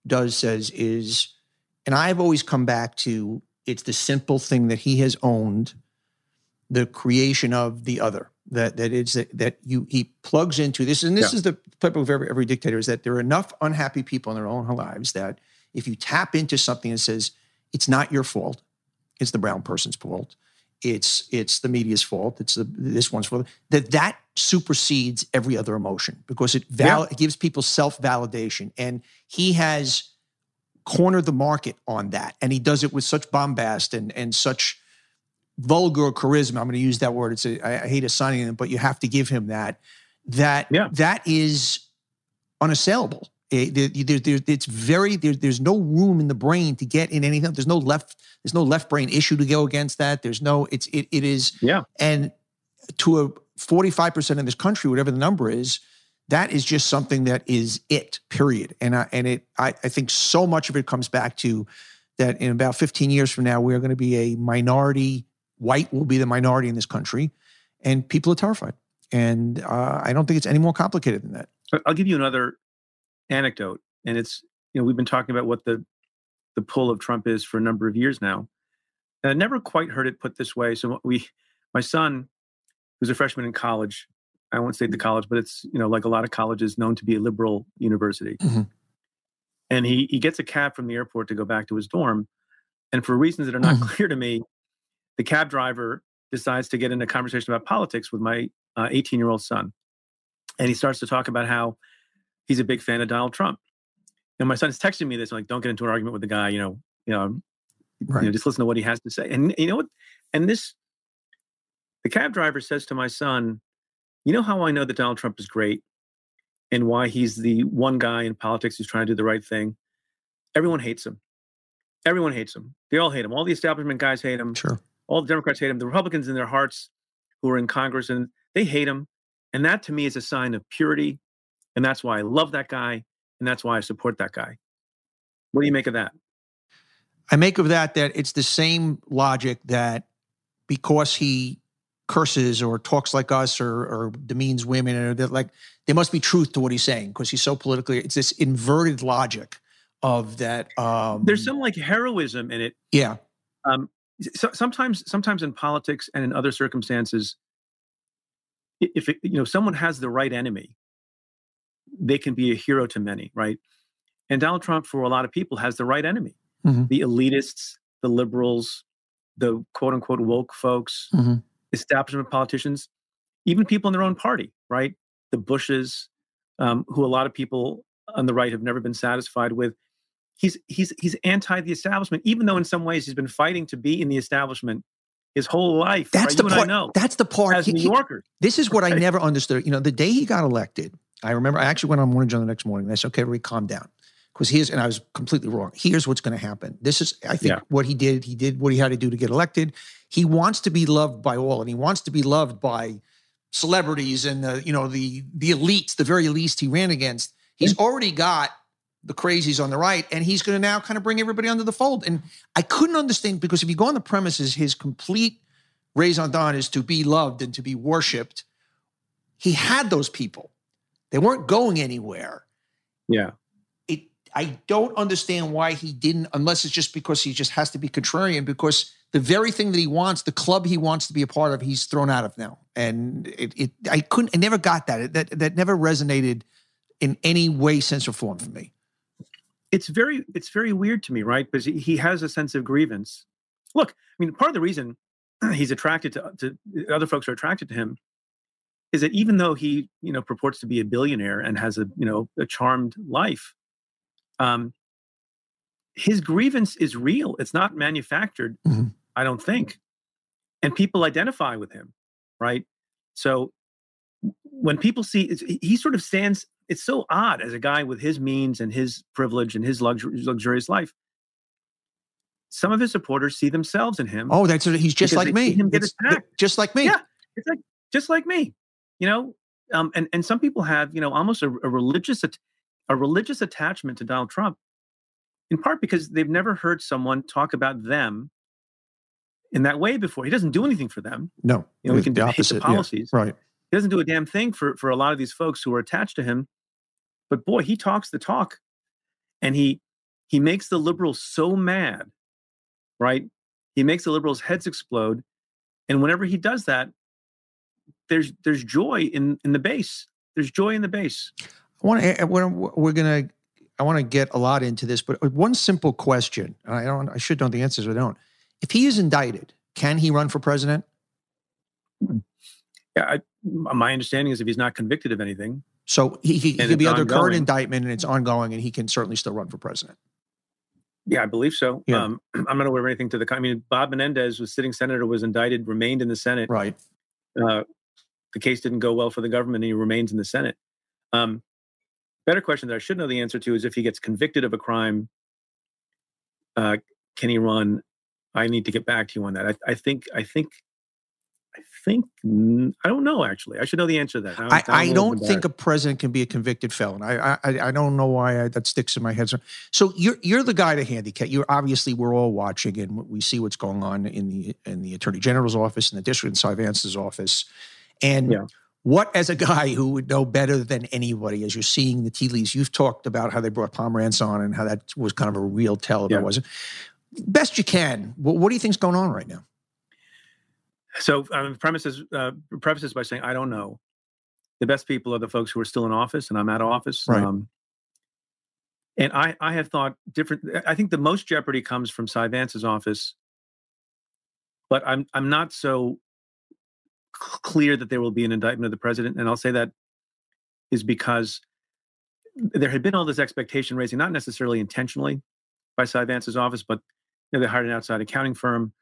does says is, and I've always come back to it's the simple thing that he has owned, the creation of the other. That that it's that, that you he plugs into this, and this Yeah. is the type of every, every dictator is that there are enough unhappy people in their own lives that if you tap into something that says it's not your fault, it's the brown person's fault, it's it's the media's fault, it's the this one's fault, that that supersedes every other emotion because it val- it gives people self validation, and he has cornered the market on that, and he does it with such bombast and and such vulgar charisma. I'm going to use that word. It's a, I, I hate assigning it, but you have to give him that. That Yeah. that is unassailable. It- there- there- it's very there, there's no room in the brain to get in anything. There's no left there's no left brain issue to go against that. There's no it's it, it is Yeah. and to a 45% of this country, whatever the number is, that is just something that is it, period. And I, and it, I, I think so much of it comes back to that in about 15 years from now, we're going to be a minority, white will be the minority in this country, and people are terrified. And uh, I don't think it's any more complicated than that. I'll give you another anecdote, and it's you know we've been talking about what the the pull of Trump is for a number of years now, and I never quite heard it put this way. So we, my son, who's a freshman in college, I won't say the college, but it's you know like a lot of colleges known to be a liberal university, Mhm. and he he gets a cab from the airport to go back to his dorm, and for reasons that are not Mhm. clear to me, the cab driver decides to get into a conversation about politics with my 18 year old son, and he starts to talk about how he's a big fan of Donald Trump. And my son's texting me this, like, don't get into an argument with the guy, you know, You know, Right. you know, just listen to what he has to say. And you know what? And this, the cab driver says to my son, "You know how I know that Donald Trump is great, and why he's the one guy in politics who's trying to do the right thing. Everyone hates him. Everyone hates him. They all hate him. All the establishment guys hate him. Sure. All the Democrats hate him. The Republicans in their hearts, who are in Congress, and they hate him. And that to me is a sign of purity. And that's why I love that guy, and that's why I support that guy. What do you make of that? I make of that that it's the same logic that because he curses or talks like us or, or demeans women or that like there must be truth to what he's saying because he's so politically it's this inverted logic of that um There's some like heroism in it yeah um, so, sometimes sometimes in politics and in other circumstances if it, you know someone has the right enemy they can be a hero to many right and donald trump for a lot of people has the right enemy Mhm. the elitists the liberals the quote unquote woke folks Mhm. establishment politicians even people in their own party right the bushes um, who a lot of people on the right have never been satisfied with he's he's he's anti the establishment, even though in some ways he's been fighting to be in the establishment his whole life. that's right? the you part and I know that's the part as he- New he- This is what I never understood. You know, the day he got elected, I remember I actually went on Morning Joe the next morning and I said, okay, Rick, calm down. Because here's, and I was completely wrong. Here's what's going to happen. This is, I think, Yeah. what he did. He did what he had to do to get elected. He wants to be loved by all, and he wants to be loved by celebrities and the, you know, the the elites, the very least he ran against. He's mm. already got the crazies on the right, and he's going to now kind of bring everybody under the fold. And I couldn't understand because if you go on the premises, his complete raison d'etre is to be loved and to be worshipped. He had those people. They weren't going anywhere. Yeah, It I don't understand why he didn't, unless it's just because he just has to be contrarian, because the very thing that he wants, the club he wants to be a part of, he's thrown out of now. And it, it I couldn't, I never got that. It, that that never resonated in any way, sense, or form for me. it's very it's very weird to me, right? Because he, he has a sense of grievance. Look, I mean, part of the reason he's attracted to, to other folks are attracted to him is that even though he you know purports to be a billionaire and has a you know a charmed life, um, his grievance is real. It's not manufactured. Mhm. I don't think, and people identify with him, right? So when people see he he sort of stands it's so odd as a guy with his means and his privilege and his luxur- luxurious life some of his supporters see themselves in him Oh, that's he's just like me. him get It's- attacked. just like me. Yeah. it's like just like me you know um, and and some people have you know almost a, a religious a religious attachment to donald trump in part because they've never heard someone talk about them in that way before he doesn't do anything for them No, you know we can debate opposite, the yeah. policies Right. he doesn't do a damn thing for for a lot of these folks who are attached to him but boy he talks the talk and he he makes the liberals so mad right he makes the liberals heads explode and whenever he does that there's there's joy in in the base there's joy in the base I want to. We're, we're gonna. I want to get a lot into this, but one simple question. I don't. I should know the answers. but I don't. If he is indicted, can he run for president? yeah I, my understanding is if he's not convicted of anything So he, he, he could be under current indictment and it's ongoing, and he can certainly still run for president. yeah i believe so Yeah. um i'm not aware of anything to the i mean bob menendez was sitting senator was indicted remained in the senate Right. uh, the case didn't go well for the government and he remains in the Senate. Um, better question that I should know the answer to is if he gets convicted of a crime, uh, can he run? I need to get back to you on that. I, I think, I think, I think, I don't know actually. I should know the answer to that. I, I know don't think a president can be a convicted felon. I I, I don't know why I, that sticks in my head. So, so you're you're the guy to handicap. You're obviously we're all watching and we see what's going on in the in the attorney general's office and the district and Cy Vance's office. And Yeah. what, as a guy who would know better than anybody, as you're seeing the tea leaves, you've talked about how they brought Pomerantz on and how that was kind of a real tell if Yeah. it wasn't. Best you can. What, what do you think's going on right now? So um, premises uh, prefaces by saying I don't know. The best people are the folks who are still in office, and I'm out of office. Right. Um, and I, I have thought different. I think the most jeopardy comes from Cy Vance's office, but I'm I'm not so clear that there will be an indictment of the president. And I'll say that is because there had been all this expectation raising, not necessarily intentionally by Cy Vance's office, but you know, they hired an outside accounting firm.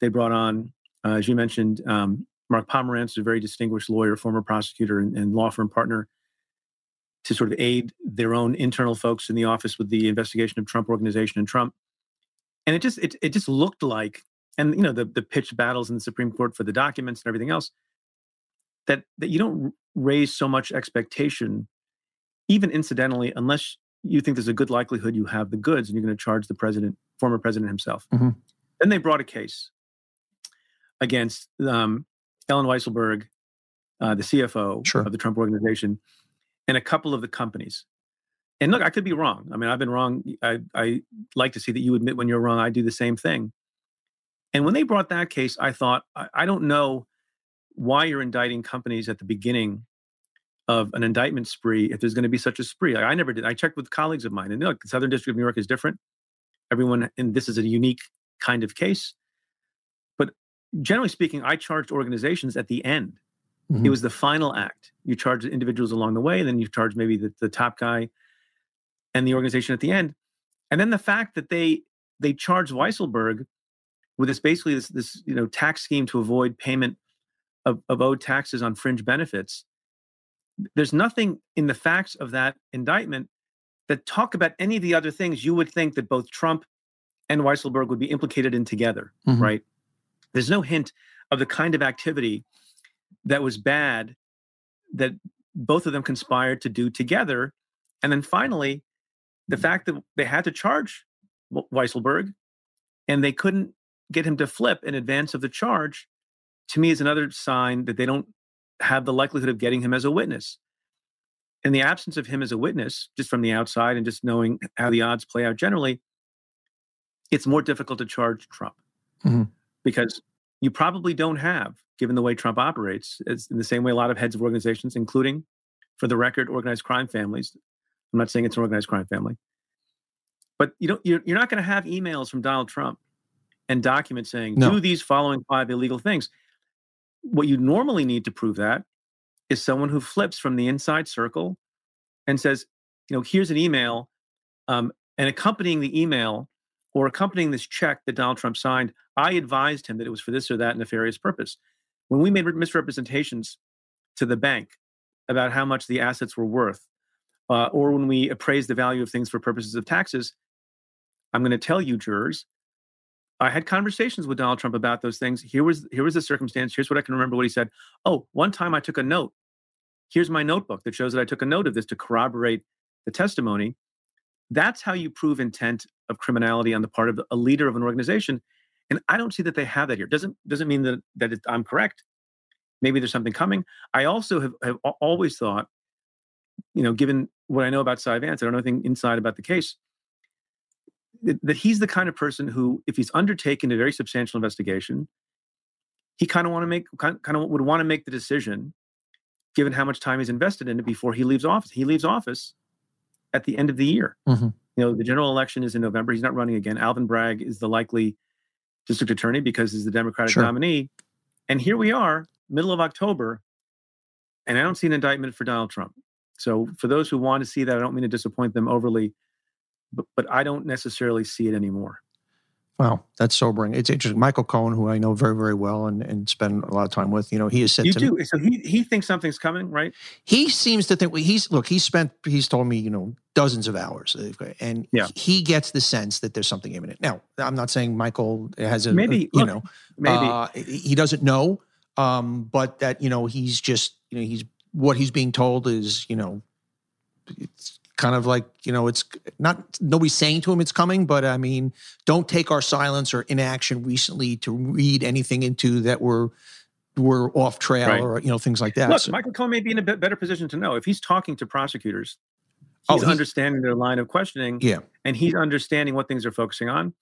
They brought on, uh, as you mentioned, um, Mark Pomerantz, a very distinguished lawyer, former prosecutor, and, and law firm partner, to sort of aid their own internal folks in the office with the investigation of Trump organization and Trump. And it just it, it just looked like, and you know, the the pitched battles in the Supreme Court for the documents and everything else, that that you don't raise so much expectation, even incidentally, unless you think there's a good likelihood you have the goods and you're going to charge the president, former president himself. Mm-hmm. Then they brought a case against um, Allen Weisselberg, uh, the CFO Sure. of the Trump organization, and a couple of the companies. And look, I could be wrong. I mean, I've been wrong. I, I like to see that you admit when you're wrong. I do the same thing. And when they brought that case, I thought, I, I don't know why you're indicting companies at the beginning of an indictment spree if there's going to be such a spree. Like, I never did. I checked with colleagues of mine, and look, the Southern District of New York is different. Everyone, and this is a unique kind of case. But generally speaking, I charged organizations at the end. It Mhm. was the final act. You charge the individuals along the way, and then you charge maybe the, the top guy and the organization at the end. And then the fact that they they charged Weisselberg with this basically this this you know tax scheme to avoid payment of, of owed taxes on fringe benefits. There's nothing in the facts of that indictment that talk about any of the other things you would think that both Trump and Weisselberg would be implicated in together, Mhm. right? There's no hint of the kind of activity that was bad that both of them conspired to do together. And then finally, the fact that they had to charge Weisselberg and they couldn't get him to flip in advance of the charge, to me is another sign that they don't have the likelihood of getting him as a witness. In the absence of him as a witness, just from the outside and just knowing how the odds play out generally, it's more difficult to charge Trump Mhm. because you probably don't have, given the way Trump operates, it's in the same way a lot of heads of organizations, including, for the record, organized crime families. I'm not saying it's an organized crime family, but you don't. You're, you're not going to have emails from Donald Trump and document saying No. do these following five illegal things. What you normally need to prove that is someone who flips from the inside circle and says, you know, here's an email, um, and accompanying the email or accompanying this check that Donald Trump signed, I advised him that it was for this or that nefarious purpose. When we made misrepresentations to the bank about how much the assets were worth, uh, or when we appraised the value of things for purposes of taxes, I'm going to tell you, jurors, I had conversations with Donald Trump about those things. Here was here was the circumstance. Here's what I can remember. What he said. Oh, one time I took a note. Here's my notebook that shows that I took a note of this to corroborate the testimony. That's how you prove intent of criminality on the part of a leader of an organization. And I don't see that they have that here. Doesn't doesn't mean that that it, I'm correct. Maybe there's something coming. I also have, have always thought, you know, given what I know about Cy Vance, I don't know anything inside about the case, that, he's the kind of person who, if he's undertaken a very substantial investigation, he kind of want to make kind, of would want to make the decision, given how much time he's invested in it before he leaves office. He leaves office at the end of the year. Mhm. You know, the general election is in November. He's not running again. Alvin Bragg is the likely district attorney because he's the Democratic Sure. nominee. And here we are, middle of October, and I don't see an indictment for Donald Trump. So for those who want to see that, I don't mean to disappoint them overly, but, but I don't necessarily see it anymore. Wow, that's sobering. It's interesting. Michael Cohen, who I know very, very well and, and spend a lot of time with, you know, he has said You to me, do. So he he thinks something's coming, right? he seems to think he's look he's spent he's told me you know dozens of hours and Yeah. he gets the sense that there's something imminent now i'm not saying michael has a Maybe, you look, know Maybe. uh, he he doesn't know um but that you know he's just you know he's what he's being told is you know it's kind of like you know it's not nobody's saying to him it's coming but i mean don't take our silence or inaction recently to read anything into that we're we're off trail Right. or you know things like that Look, So- Michael Cohen may be in a bit better position to know if he's talking to prosecutors. Oh, He's he's- understanding their line of questioning, yeah and he's understanding what things are focusing on.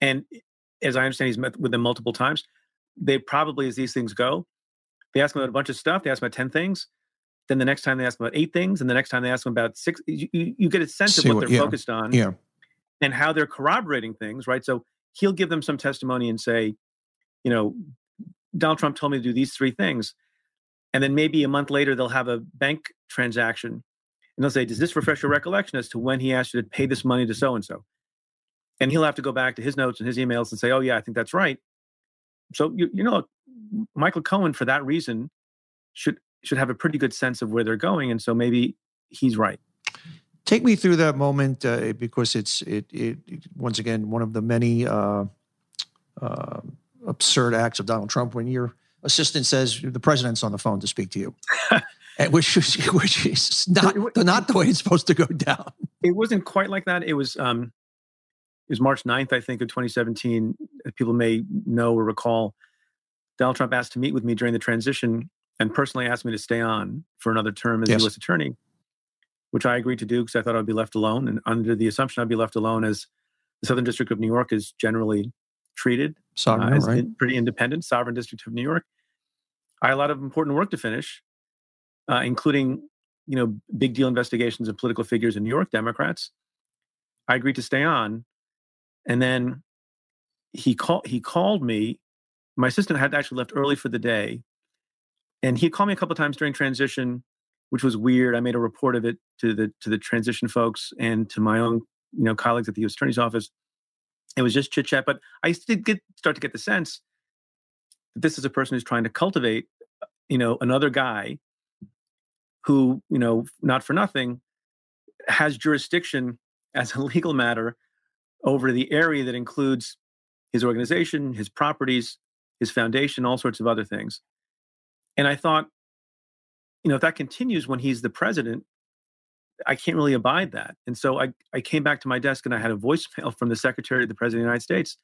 And as I understand, he's met with them multiple times. They probably, as these things go, they ask him about a bunch of stuff. They ask him about ten things. Then the next time they ask him about eight things, and the next time they ask him about six. You, you, you get a sense See of what, what- they're yeah, focused on yeah and how they're corroborating things, right? So he'll give them some testimony and say, you know, Donald Trump told me to do these three things. And then maybe a month later, they'll have a bank transaction and they'll say, Does this refresh your recollection as to when he asked you to pay this money to so and so? and he'll have to go back to his notes and his emails and say, "Oh yeah, I think that's right." So you you know, Michael Cohen for that reason should should have a pretty good sense of where they're going, and so maybe he's right. Take me through that moment uh, because it's it, it once again one of the many uh, uh, absurd acts of Donald Trump when your assistant says the president's on the phone to speak to you, which is which is not not the way it's supposed to go down. It wasn't quite like that. It was um, it was March 9th, I think, of 2017. People may know or recall. Donald Trump asked to meet with me during the transition and personally asked me to stay on for another term as yes. U.S. attorney, which I agreed to do because I thought I'd be left alone, and under the assumption I'd be left alone as the Southern District of New York is generally treated sovereign, uh, as right? pretty independent, sovereign district of New York. I had a lot of important work to finish, uh, including you know big deal investigations of political figures in New York Democrats. I agreed to stay on, and then he called he called me. My assistant had actually left early for the day, and he called me a couple times during transition, which was weird. I made a report of it to the to the transition folks and to my own you know colleagues at the U.S. Attorney's Office it was just chit chat. But I did get, start to get the sense that this is a person who's trying to cultivate, you know, another guy who, you know, not for nothing, has jurisdiction as a legal matter over the area that includes his organization, his properties, his foundation, all sorts of other things. And I thought, you know, if that continues when he's the president, I can't really abide that. And so I, I came back to my desk and I had a voicemail from the Secretary of the President of the United States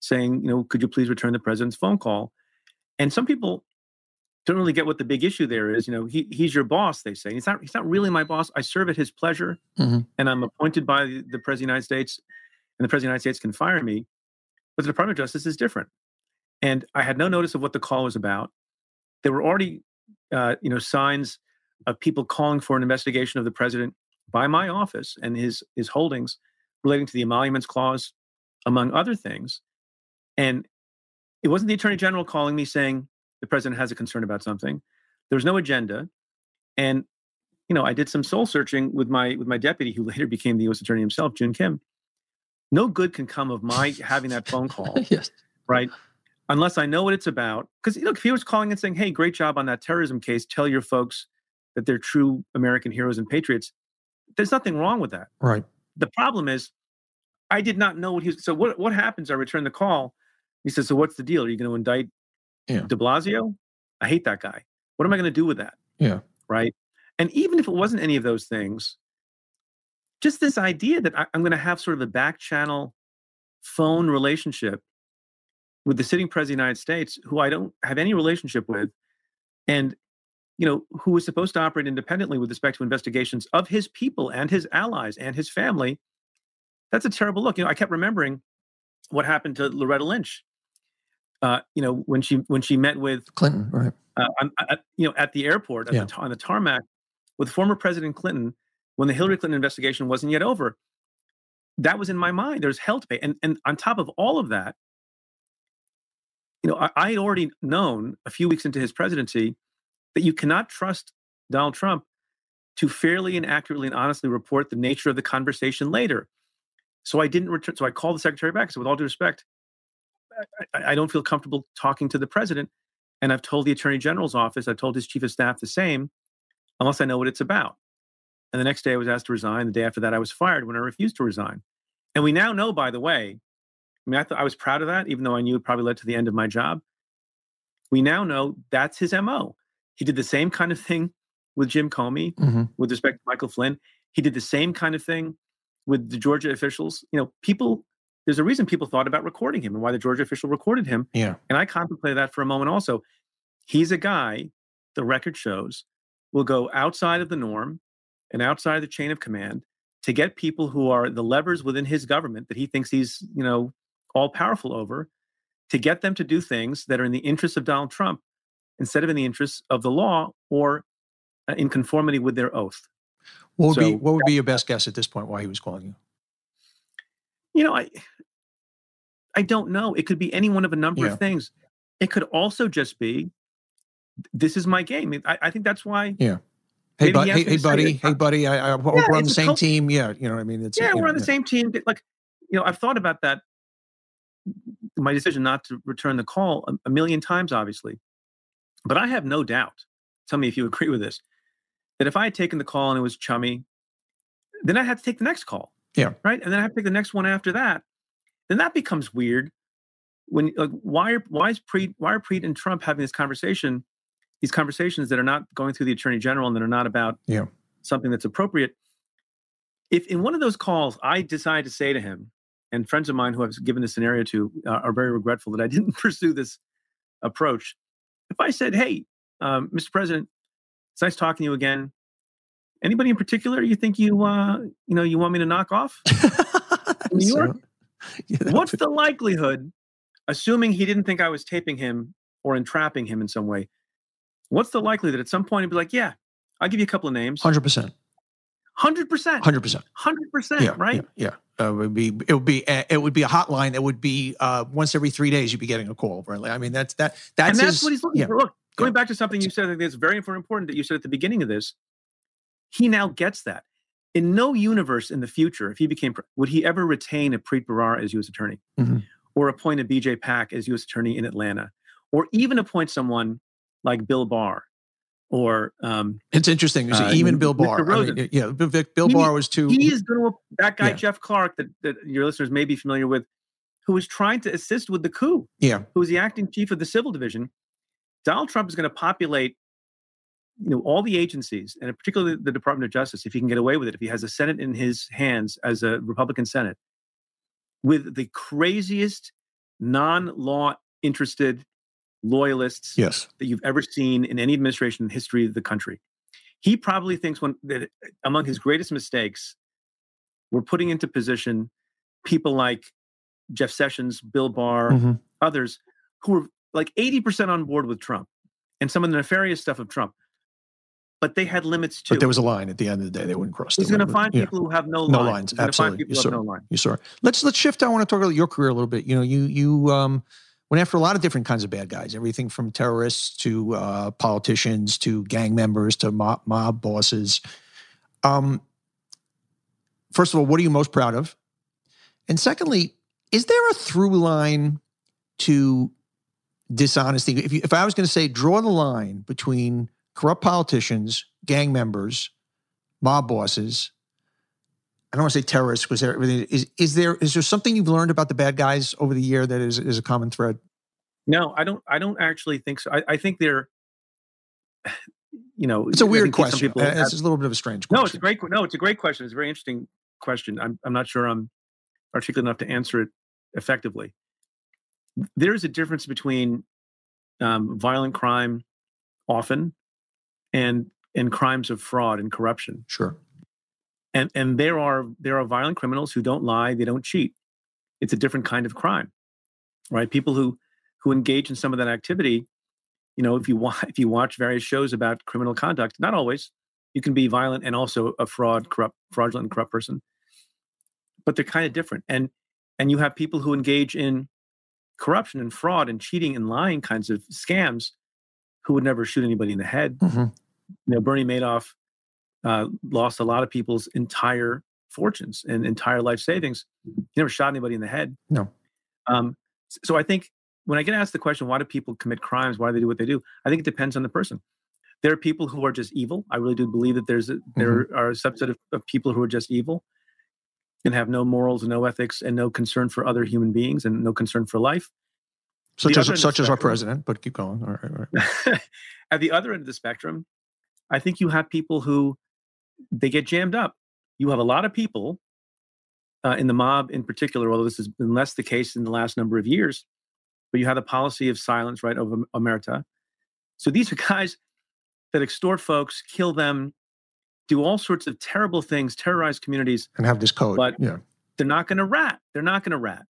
saying, you know, could you please return the president's phone call? And some people don't really get what the big issue there is. You know, he, he's your boss, they say. He's not, he's not really my boss. I serve at his pleasure mm-hmm. and I'm appointed by the, the President of the United States and the President of the United States can fire me. But the Department of Justice is different. And I had no notice of what the call was about. There were already, uh, you know, signs of people calling for an investigation of the president by my office and his his holdings relating to the emoluments clause, among other things. And it wasn't the attorney general calling me saying the president has a concern about something. There was no agenda. And you know, I did some soul searching with my with my deputy, who later became the U.S. attorney himself, Joon Kim. No good can come of my having that phone call. yes. Right. Unless I know what it's about. Because you know, if he was calling and saying, Hey, great job on that terrorism case, tell your folks that they're true American heroes and patriots. There's nothing wrong with that. Right. The problem is, I did not know what he was. So what what happens? I return the call. He says, "So what's the deal? Are you going to indict yeah. De Blasio? I hate that guy. What am I going to do with that? Yeah. Right. And even if it wasn't any of those things, just this idea that I, I'm going to have sort of a back channel phone relationship with the sitting president of the United States, who I don't have any relationship with, and you know, who was supposed to operate independently with respect to investigations of his people and his allies and his family. That's a terrible look. You know, I kept remembering what happened to Loretta Lynch. Uh, you know, when she when she met with Clinton, right? Uh, at, you know, at the airport at yeah. the, on the tarmac with former President Clinton when the Hillary Clinton investigation wasn't yet over. That was in my mind. There's hell to pay, and and on top of all of that, you know, I, I had already known a few weeks into his presidency that you cannot trust Donald Trump to fairly and accurately and honestly report the nature of the conversation later. So I didn't return. So I called the secretary back. So with all due respect, I, I, don't feel comfortable talking to the president. And I've told the attorney general's office, I've told his chief of staff the same, unless I know what it's about. And the next day I was asked to resign. The day after that, I was fired when I refused to resign. And we now know, by the way, I mean, I thought I was proud of that, even though I knew it probably led to the end of my job. We now know that's his MO. He did the same kind of thing with Jim Comey mm-hmm. with respect to Michael Flynn. He did the same kind of thing with the Georgia officials. You know, people, there's a reason people thought about recording him and why the Georgia official recorded him. Yeah. And I contemplated that for a moment also. He's a guy, the record shows, will go outside of the norm and outside of the chain of command to get people who are the levers within his government that he thinks he's, you know, all powerful over, to get them to do things that are in the interests of Donald Trump instead of in the interests of the law or uh, in conformity with their oath. What would, so, be, what would be your best guess at this point why he was calling you? You know, I I don't know. It could be any one of a number yeah. of things. It could also just be this is my game. I, I think that's why. Yeah. Hey, bu- hey, hey buddy. Hey, buddy. I, I yeah, we're on the same cult- team. Yeah. You know what I mean? It's, yeah, we're know, on the yeah. same team. Like, you know, I've thought about that. My decision not to return the call a, a million times, obviously, but I have no doubt. Tell me if you agree with this. That if I had taken the call and it was chummy, then I had to take the next call. Yeah. Right. And then I have to take the next one after that. Then that becomes weird. When like why are why is Preet why are Preet and Trump having this conversation, these conversations that are not going through the attorney general and that are not about Yeah. something that's appropriate. If in one of those calls I decide to say to him, and friends of mine who I've given this scenario to uh, are very regretful that I didn't pursue this approach. If I said, "Hey, um, Mr. President, it's nice talking to you again. Anybody in particular you think you uh, you know you want me to knock off? New York? Yeah, What's would- the likelihood, assuming he didn't think I was taping him or entrapping him in some way? What's the likelihood that at some point he'd be like, "Yeah, I'll give you a couple of names, 100%. hundred percent, 100%. hundred percent, Yeah, right?" Yeah, yeah. Uh, it would be it would be uh, it would be a hotline that would be uh, once every three days you'd be getting a call. Right? I mean that's that that's and that's his- what he's looking yeah. for. Look, going Yeah. back to something you said, I think it's very important that you said at the beginning of this. He now gets that. In no universe in the future, if he became, would he ever retain a Preet Bharara as U.S. attorney, Mhm. or appoint a BJay Pak as U.S. attorney in Atlanta, or even appoint someone like Bill Barr, or um, It's interesting. Uh, even Bill Barr. I mean, yeah, Bill, Vic- Bill He- Barr was too. he is going to that guy Yeah. Jeff Clark that, that your listeners may be familiar with, who was trying to assist with the coup. yeah, who was the acting chief of the civil division, Donald Trump is going to populate, you know, all the agencies, and particularly the Department of Justice, if he can get away with it, if he has a Senate in his hands as a Republican Senate, with the craziest non-law interested loyalists yes, that you've ever seen in any administration in the history of the country. He probably thinks one that among his greatest mistakes were putting into position people like Jeff Sessions, Bill Barr, Mhm. others who were like 80% on board with Trump and some of the nefarious stuff of Trump. But they had limits too. but there was a line at the end of the day. They wouldn't cross. He's going to find Yeah. people who have no, No lines. absolutely. Find people Yes, who have no line. You saw. Let's let's shift. I want to talk about your career a little bit. You know, you you um, went after a lot of different kinds of bad guys. Everything from terrorists to uh, politicians to gang members to mob, mob bosses. Um, first of all, what are you most proud of? And secondly, is there a through line to dishonesty? If you, if I was going to say draw the line between corrupt politicians, gang members, mob bosses, I don't want to say terrorists because everything is is there is there something you've learned about the bad guys over the year that is is a common thread? No, I don't. I don't actually think so. I, I think they're, you know, It's a weird question. people Uh, It's a little bit of a strange no, question. it's a great. No, it's a great question. It's a very interesting question. I'm. I'm not sure I'm articulate enough to answer it effectively. There is a difference between um, violent crime, often, and and crimes of fraud and corruption. Sure. And and there are there are violent criminals who don't lie they don't cheat. It's a different kind of crime right? People who who engage in some of that activity you know if you watch if you watch various shows about criminal conduct not always you can be violent and also a fraud corrupt fraudulent and corrupt person. But they're kind of different. And and you have people who engage in corruption and fraud and cheating and lying kinds of scams who would never shoot anybody in the head. Mhm. you know bernie madoff uh, lost a lot of people's entire fortunes and entire life savings. He never shot anybody in the head. No. Um, so I think when I get asked the question, why do people commit crimes? Why do they do what they do? I think it depends on the person. There are people who are just evil. I really do believe that there's a, there are a subset of, of people who are just evil and have no morals, no ethics, and no concern for other human beings and no concern for life. Such The as other end of such as our president, but keep going. All right, all right. At the other end of the spectrum, I think you have people who they get jammed up. You have a lot of people uh, in the mob, in particular, although this has been less the case in the last number of years. But you have a policy of silence, right, over omerta. So these are guys that extort folks, kill them, do all sorts of terrible things, terrorize communities. And have this code. But- yeah. They're not going to rat. They're not going to rat.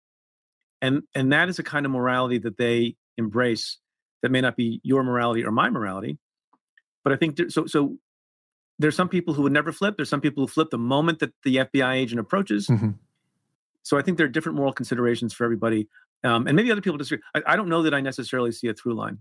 And and that is a kind of morality that they embrace that may not be your morality or my morality. But I think there, so. So there's some people who would never flip. There's some people who flip the moment that the FBI agent approaches. Mhm. So I think there are different moral considerations for everybody, um, and maybe other people disagree. I, I don't know that I necessarily see a through line.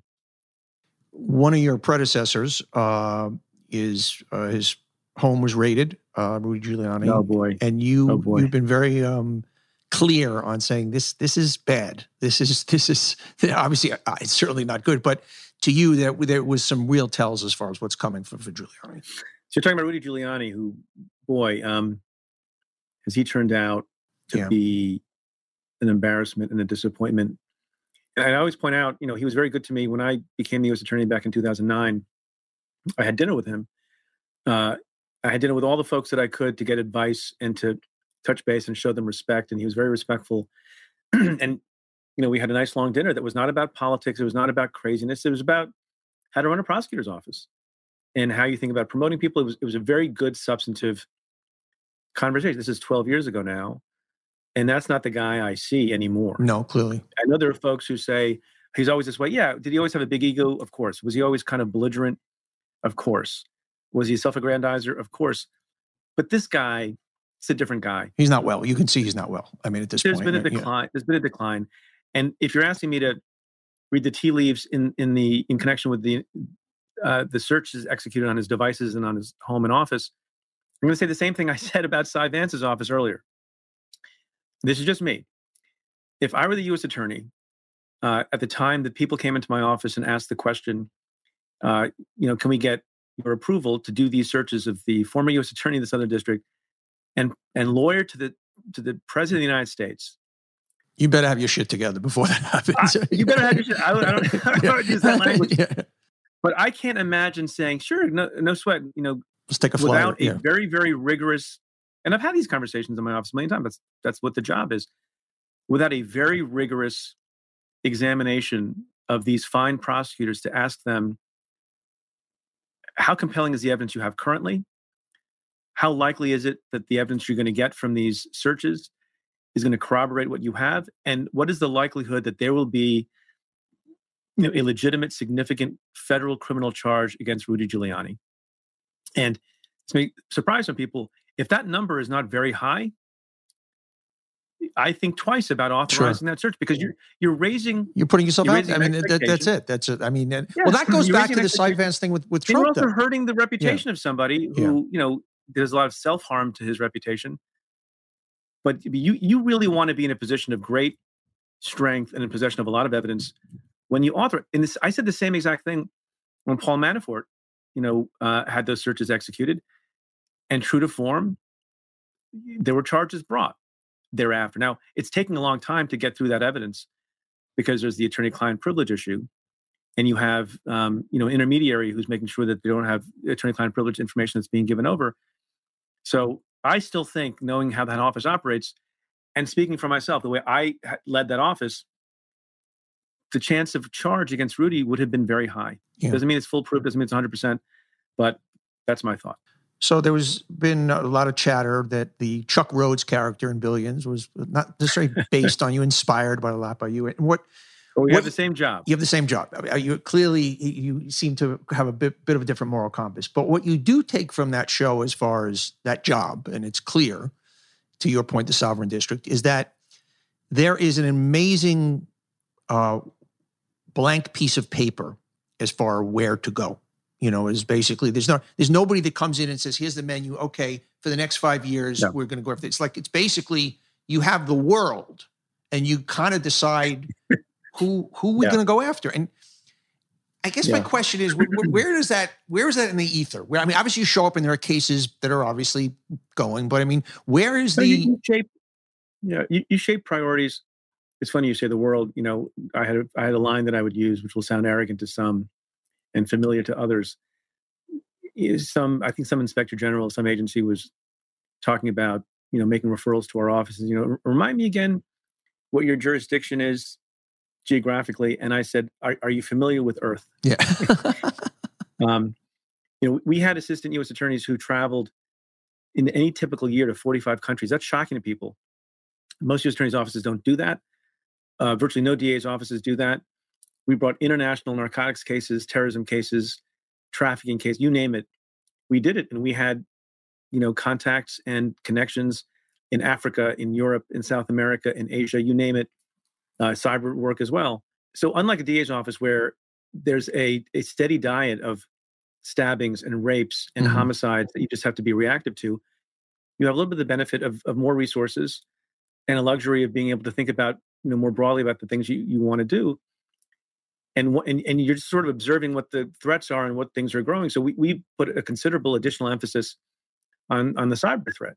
One of your predecessors uh, is uh, his home was raided, uh, Rudy Giuliani. Oh boy, and you Oh, boy. you've been very um, clear on saying this this is bad. This is this is obviously uh, it's certainly not good, but to you there there was some real tells as far as what's coming for, for Giuliani. So you're talking about Rudy Giuliani, who, boy, um, has he turned out to Yeah. be an embarrassment and a disappointment. And I always point out, you know, he was very good to me when I became the U.S. Attorney back in 2009. I had dinner with him. Uh, I had dinner with all the folks that I could to get advice and to touch base and show them respect. And he was very respectful. and you know, we had a nice long dinner that was not about politics. It was not about craziness. It was about how to run a prosecutor's office and how you think about promoting people. It was it was a very good substantive conversation. This is 12 years ago now. And that's not the guy I see anymore. No, clearly. I know there are folks who say he's always this way. Yeah. Did he always have a big ego? Of course. Was he always kind of belligerent? Of course. Was he a self-aggrandizer? Of course. But this guy, it's a different guy. He's not well. You can see he's not well. I mean, at this There's point. been a right? Yeah. decline. There's been a decline. And if you're asking me to read the tea leaves in in the in connection with the uh, the searches executed on his devices and on his home and office, I'm going to say the same thing I said about Cy Vance's office earlier. This is just me. If I were the U.S. attorney uh, at the time that people came into my office and asked the question, uh, you know, can we get your approval to do these searches of the former U.S. attorney of the Southern District and and lawyer to the to the president of the United States? You better have your shit together before that happens. you better have your shit. I, I don't, I don't use that language, Yeah. But I can't imagine saying, "Sure, no, no sweat." You know, Let's take a flight. without a Yeah. very, very rigorous. And I've had these conversations in my office a million times. That's that's what the job is. Without a very rigorous examination of these fine prosecutors to ask them, how compelling is the evidence you have currently? How likely is it that the evidence you're going to get from these searches is going to corroborate what you have? And what is the likelihood that there will be you know, a legitimate, significant federal criminal charge against Rudy Giuliani? And it's may surprise some people. If that number is not very high, I think twice about authorizing that search because you're you're raising. You're putting yourself You're out. I mean, that, that's it. That's it. I mean, and- Yeah, well, that goes back to the side expectation. Vance thing with with And you're also hurting the reputation of somebody Yeah. who you know there's a lot of self harm to his reputation. But you you really want to be in a position of great strength and in possession of a lot of evidence when you author. It. And this, I said the same exact thing when Paul Manafort, you know, uh, had those searches executed, and true to form, there were charges brought thereafter. Now it's taking a long time to get through that evidence because there's the attorney-client privilege issue, and you have um, you know intermediary who's making sure that they don't have attorney-client privilege information that's being given over. So I still think, knowing how that office operates, and speaking for myself, the way I led that office, the chance of charge against Rudy would have been very high. Yeah. Doesn't mean it's foolproof. Doesn't mean it's 100, percent but that's my thought. So there was been a lot of chatter that the Chuck Rhoades character in Billions was not necessarily based on you, inspired by a lot by you. And what But we What- have the same job. you have the same job. I mean, You clearly you seem to have a bit bit of a different moral compass. But what you do take from that show, as far as that job, and it's clear, to your point, the sovereign district, is that there is an amazing uh, blank piece of paper as far where to go. You know, is basically there's no there's nobody that comes in and says, "Here's the menu. Okay, for the next five years, Yeah. we're going to go after." It's like it's basically you have the world, and you kind of decide who who we're Yeah. going to go after. And I guess my question is, wh- wh- where does that where is that in the ether? Where I mean, obviously you show up, and there are cases that are obviously going, but I mean, where is So the you shape, yeah, you, you shape priorities. It's funny you say the world. You know, I had a, I had a line that I would use, which will sound arrogant to some and familiar to others. Is some I think some inspector general, some agency was talking about you know making referrals to our offices. You know, remind me again what your jurisdiction is geographically. And I said, are, are you familiar with Earth? yeah? Um, you know, we had assistant U.S. attorneys who traveled in any typical year to 45 countries. That's shocking to people. Most U.S. attorneys' offices don't do that. Uh, virtually no DA's offices do that. We brought international narcotics cases, terrorism cases, trafficking cases, you name it. We did it, and we had, you know, contacts and connections in Africa, in Europe, in South America, in Asia, you name it. Uh, cyber work as well. So unlike a DA's office where there's a, a steady diet of stabbings and rapes and Mhm. homicides that you just have to be reactive to. You have a little bit of the benefit of, of more resources, and a luxury of being able to think about you know more broadly about the things you, you want to do. And, and and you're just sort of observing what the threats are and what things are growing. So we, we put a considerable additional emphasis on on the cyber threat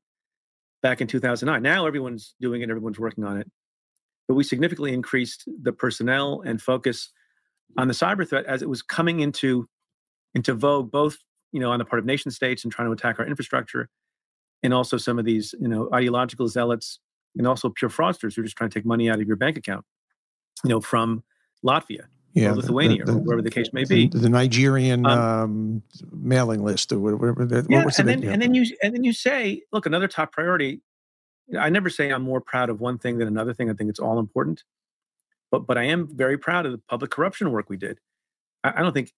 back in 2009 now everyone's doing it everyone's working on it. But we significantly increased the personnel and focus on the cyber threat as it was coming into into vogue both you know on the part of nation states and trying to attack our infrastructure and also some of these you know ideological zealots and also pure fraudsters who are just trying to take money out of your bank account, you know, from Latvia yeah, or Lithuania the, the, or wherever the case may be. The, Nigerian um, um, mailing list or whatever. Yeah, what and then and then you and then you say, look, another top priority. I never say I'm more proud of one thing than another thing. I think it's all important, but but I am very proud of the public corruption work we did. I, I don't think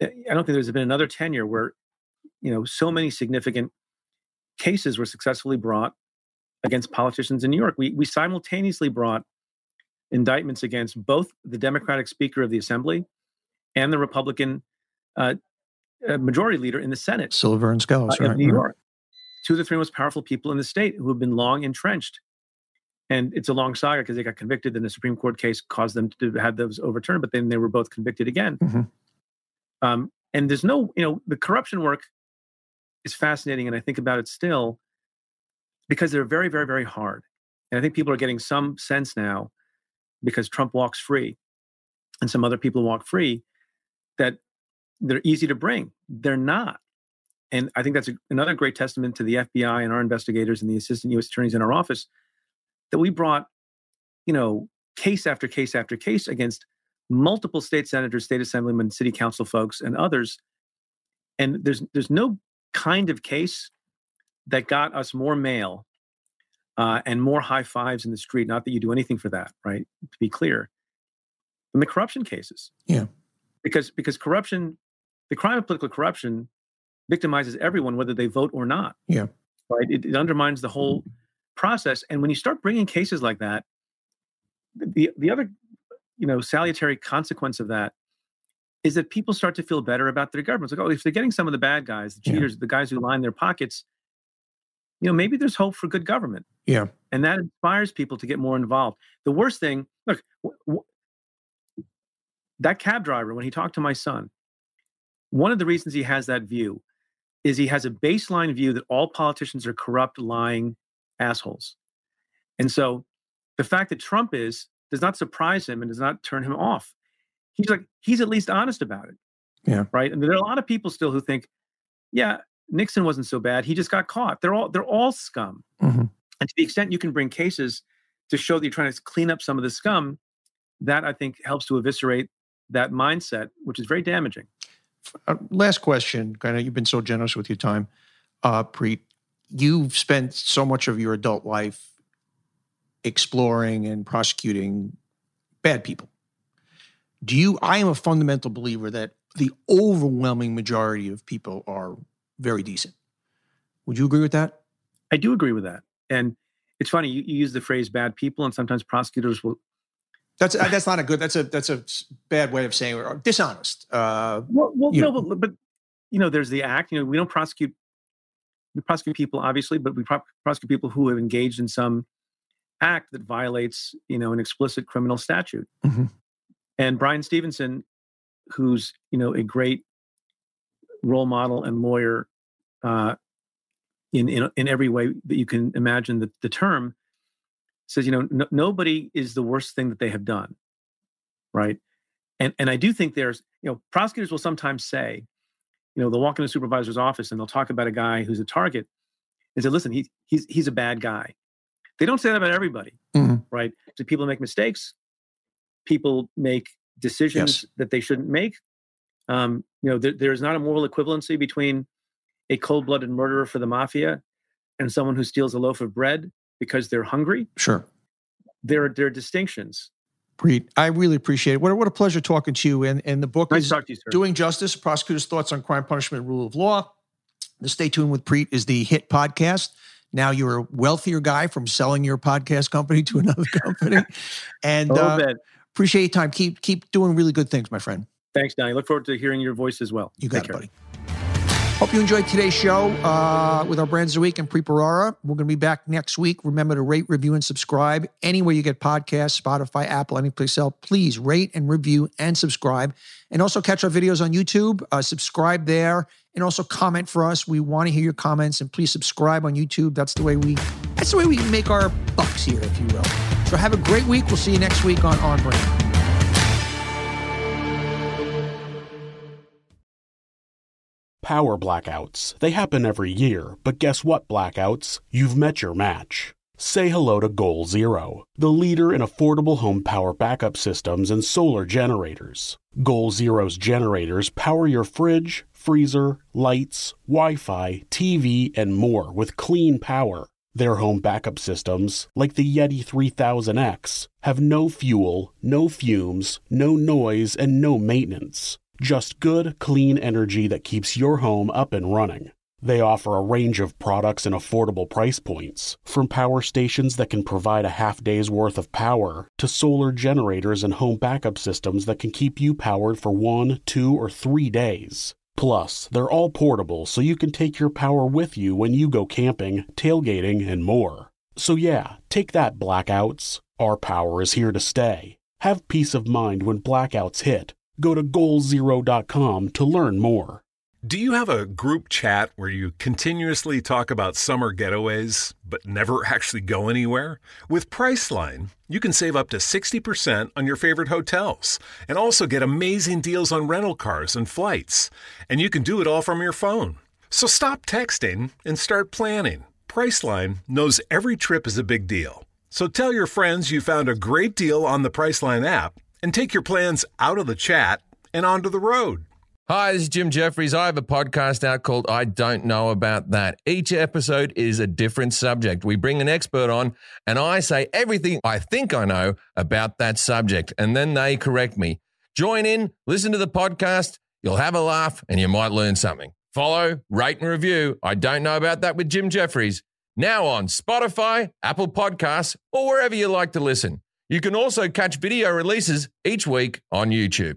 I don't think there's been another tenure where you know so many significant cases were successfully brought against politicians in New York. We, we simultaneously brought indictments against both the Democratic Speaker of the Assembly and the Republican uh, uh, Majority Leader in the Senate, Silver and Skelos, uh, right, New right. York. Two of the three most powerful people in the state who have been long entrenched. And it's a long saga because they got convicted, and the Supreme Court case caused them to have those overturned. But then they were both convicted again. Mm-hmm. Um, and there's no, you know, the corruption work is fascinating, and I think about it still because they're very, very, very hard. And I think people are getting some sense now because Trump walks free and some other people walk free that they're easy to bring. They're not. And I think that's a, another great testament to the FBI and our investigators and the assistant U.S. attorneys in our office that we brought, you know, case after case after case against multiple state senators, state assemblymen, city council folks, and others. And there's there's no kind of case that got us more mail uh, and more high fives in the street. Not that you do anything for that, right? To be clear, in the corruption cases. Yeah. Because because corruption, the crime of political corruption, victimizes everyone whether they vote or not. Yeah. Right. It, it undermines the whole process. And when you start bringing cases like that, the the other, you know, salutary consequence of that is that people start to feel better about their governments. Like, oh, if they're getting some of the bad guys, the cheaters, yeah. the guys who line their pockets, you know, maybe there's hope for good government. Yeah. And that inspires people to get more involved. The worst thing, look, w- w- that cab driver, when he talked to my son, one of the reasons he has that view is he has a baseline view that all politicians are corrupt, lying assholes. And so the fact that Trump is does not surprise him and does not turn him off. He's like, he's at least honest about it. Yeah. Right. And there are a lot of people still who think, yeah, Nixon wasn't so bad. He just got caught. They're all they're all scum. Mm-hmm. And to the extent you can bring cases to show that you're trying to clean up some of the scum, that I think helps to eviscerate that mindset, which is very damaging. Uh, last question. Kind of, you've been so generous with your time, uh, Preet. You've spent so much of your adult life exploring and prosecuting bad people. Do you? I am a fundamental believer that the overwhelming majority of people are very decent. Would you agree with that? I do agree with that. And it's funny you, you use the phrase "bad people," and sometimes prosecutors will. That's uh, that's not a good. That's a that's a bad way of saying or dishonest. Uh, well, well no, but, but, you know, there's the act. You know, we don't prosecute. We prosecute people, obviously, but we pro- prosecute people who have engaged in some act that violates, you know, an explicit criminal statute. Mm-hmm. And Bryan Stevenson, who's you know a great role model and lawyer uh, in, in in every way that you can imagine the, the term says you know no, nobody is the worst thing that they have done right? And and i do think there's you know prosecutors will sometimes say you know they'll walk in a supervisor's office and they'll talk about a guy who's a target and say listen he, he's he's a bad guy. They don't say that about everybody mm-hmm. right? So people make mistakes? People make decisions yes. that they shouldn't make? Um, you know there, there's not a moral equivalency between a cold-blooded murderer for the mafia and someone who steals a loaf of bread because they're hungry. Sure. There are, there are distinctions. Preet, I really appreciate it. What, what a pleasure talking to you. And, and the book nice is you, Doing Justice, Prosecutor's Thoughts on Crime, Punishment, Rule of Law. The Stay Tuned with Preet is the hit podcast. Now you're a wealthier guy from selling your podcast company to another company. and uh, appreciate your time. Keep, keep doing really good things, my friend. Thanks, Donny. Look forward to hearing your voice as well. You got Take it, care. buddy. Hope you enjoyed today's show uh, with our brands of the week and Preet Bharara. We're going to be back next week. Remember to rate, review, and subscribe anywhere you get podcasts, Spotify, Apple, any place else. Please rate and review and subscribe. And also catch our videos on YouTube. Uh, subscribe there and also comment for us. We want to hear your comments and please subscribe on YouTube. That's the way we that's the way we make our bucks here, if you will. So have a great week. We'll see you next week on On Brand. Power blackouts. They happen every year, but guess what, blackouts? You've met your match. Say hello to Goal Zero, the leader in affordable home power backup systems and solar generators. Goal Zero's generators power your fridge, freezer, lights, Wi Fi, TV, and more with clean power. Their home backup systems, like the Yeti 3000X, have no fuel, no fumes, no noise, and no maintenance. Just good, clean energy that keeps your home up and running. They offer a range of products and affordable price points, from power stations that can provide a half day's worth of power to solar generators and home backup systems that can keep you powered for one, two, or three days. Plus, they're all portable so you can take your power with you when you go camping, tailgating, and more. So, yeah, take that, blackouts. Our power is here to stay. Have peace of mind when blackouts hit Go to goalzero.com to learn more. Do you have a group chat where you continuously talk about summer getaways but never actually go anywhere? With Priceline, you can save up to 60% on your favorite hotels and also get amazing deals on rental cars and flights. And you can do it all from your phone. So stop texting and start planning. Priceline knows every trip is a big deal. So tell your friends you found a great deal on the Priceline app and take your plans out of the chat and onto the road. Hi, this is Jim Jefferies. I have a podcast out called I Don't Know About That. Each episode is a different subject. We bring an expert on, and I say everything I think I know about that subject, and then they correct me. Join in, listen to the podcast. You'll have a laugh, and you might learn something. Follow, rate, and review. I Don't Know About That with Jim Jefferies. Now on Spotify, Apple Podcasts, or wherever you like to listen. You can also catch video releases each week on YouTube.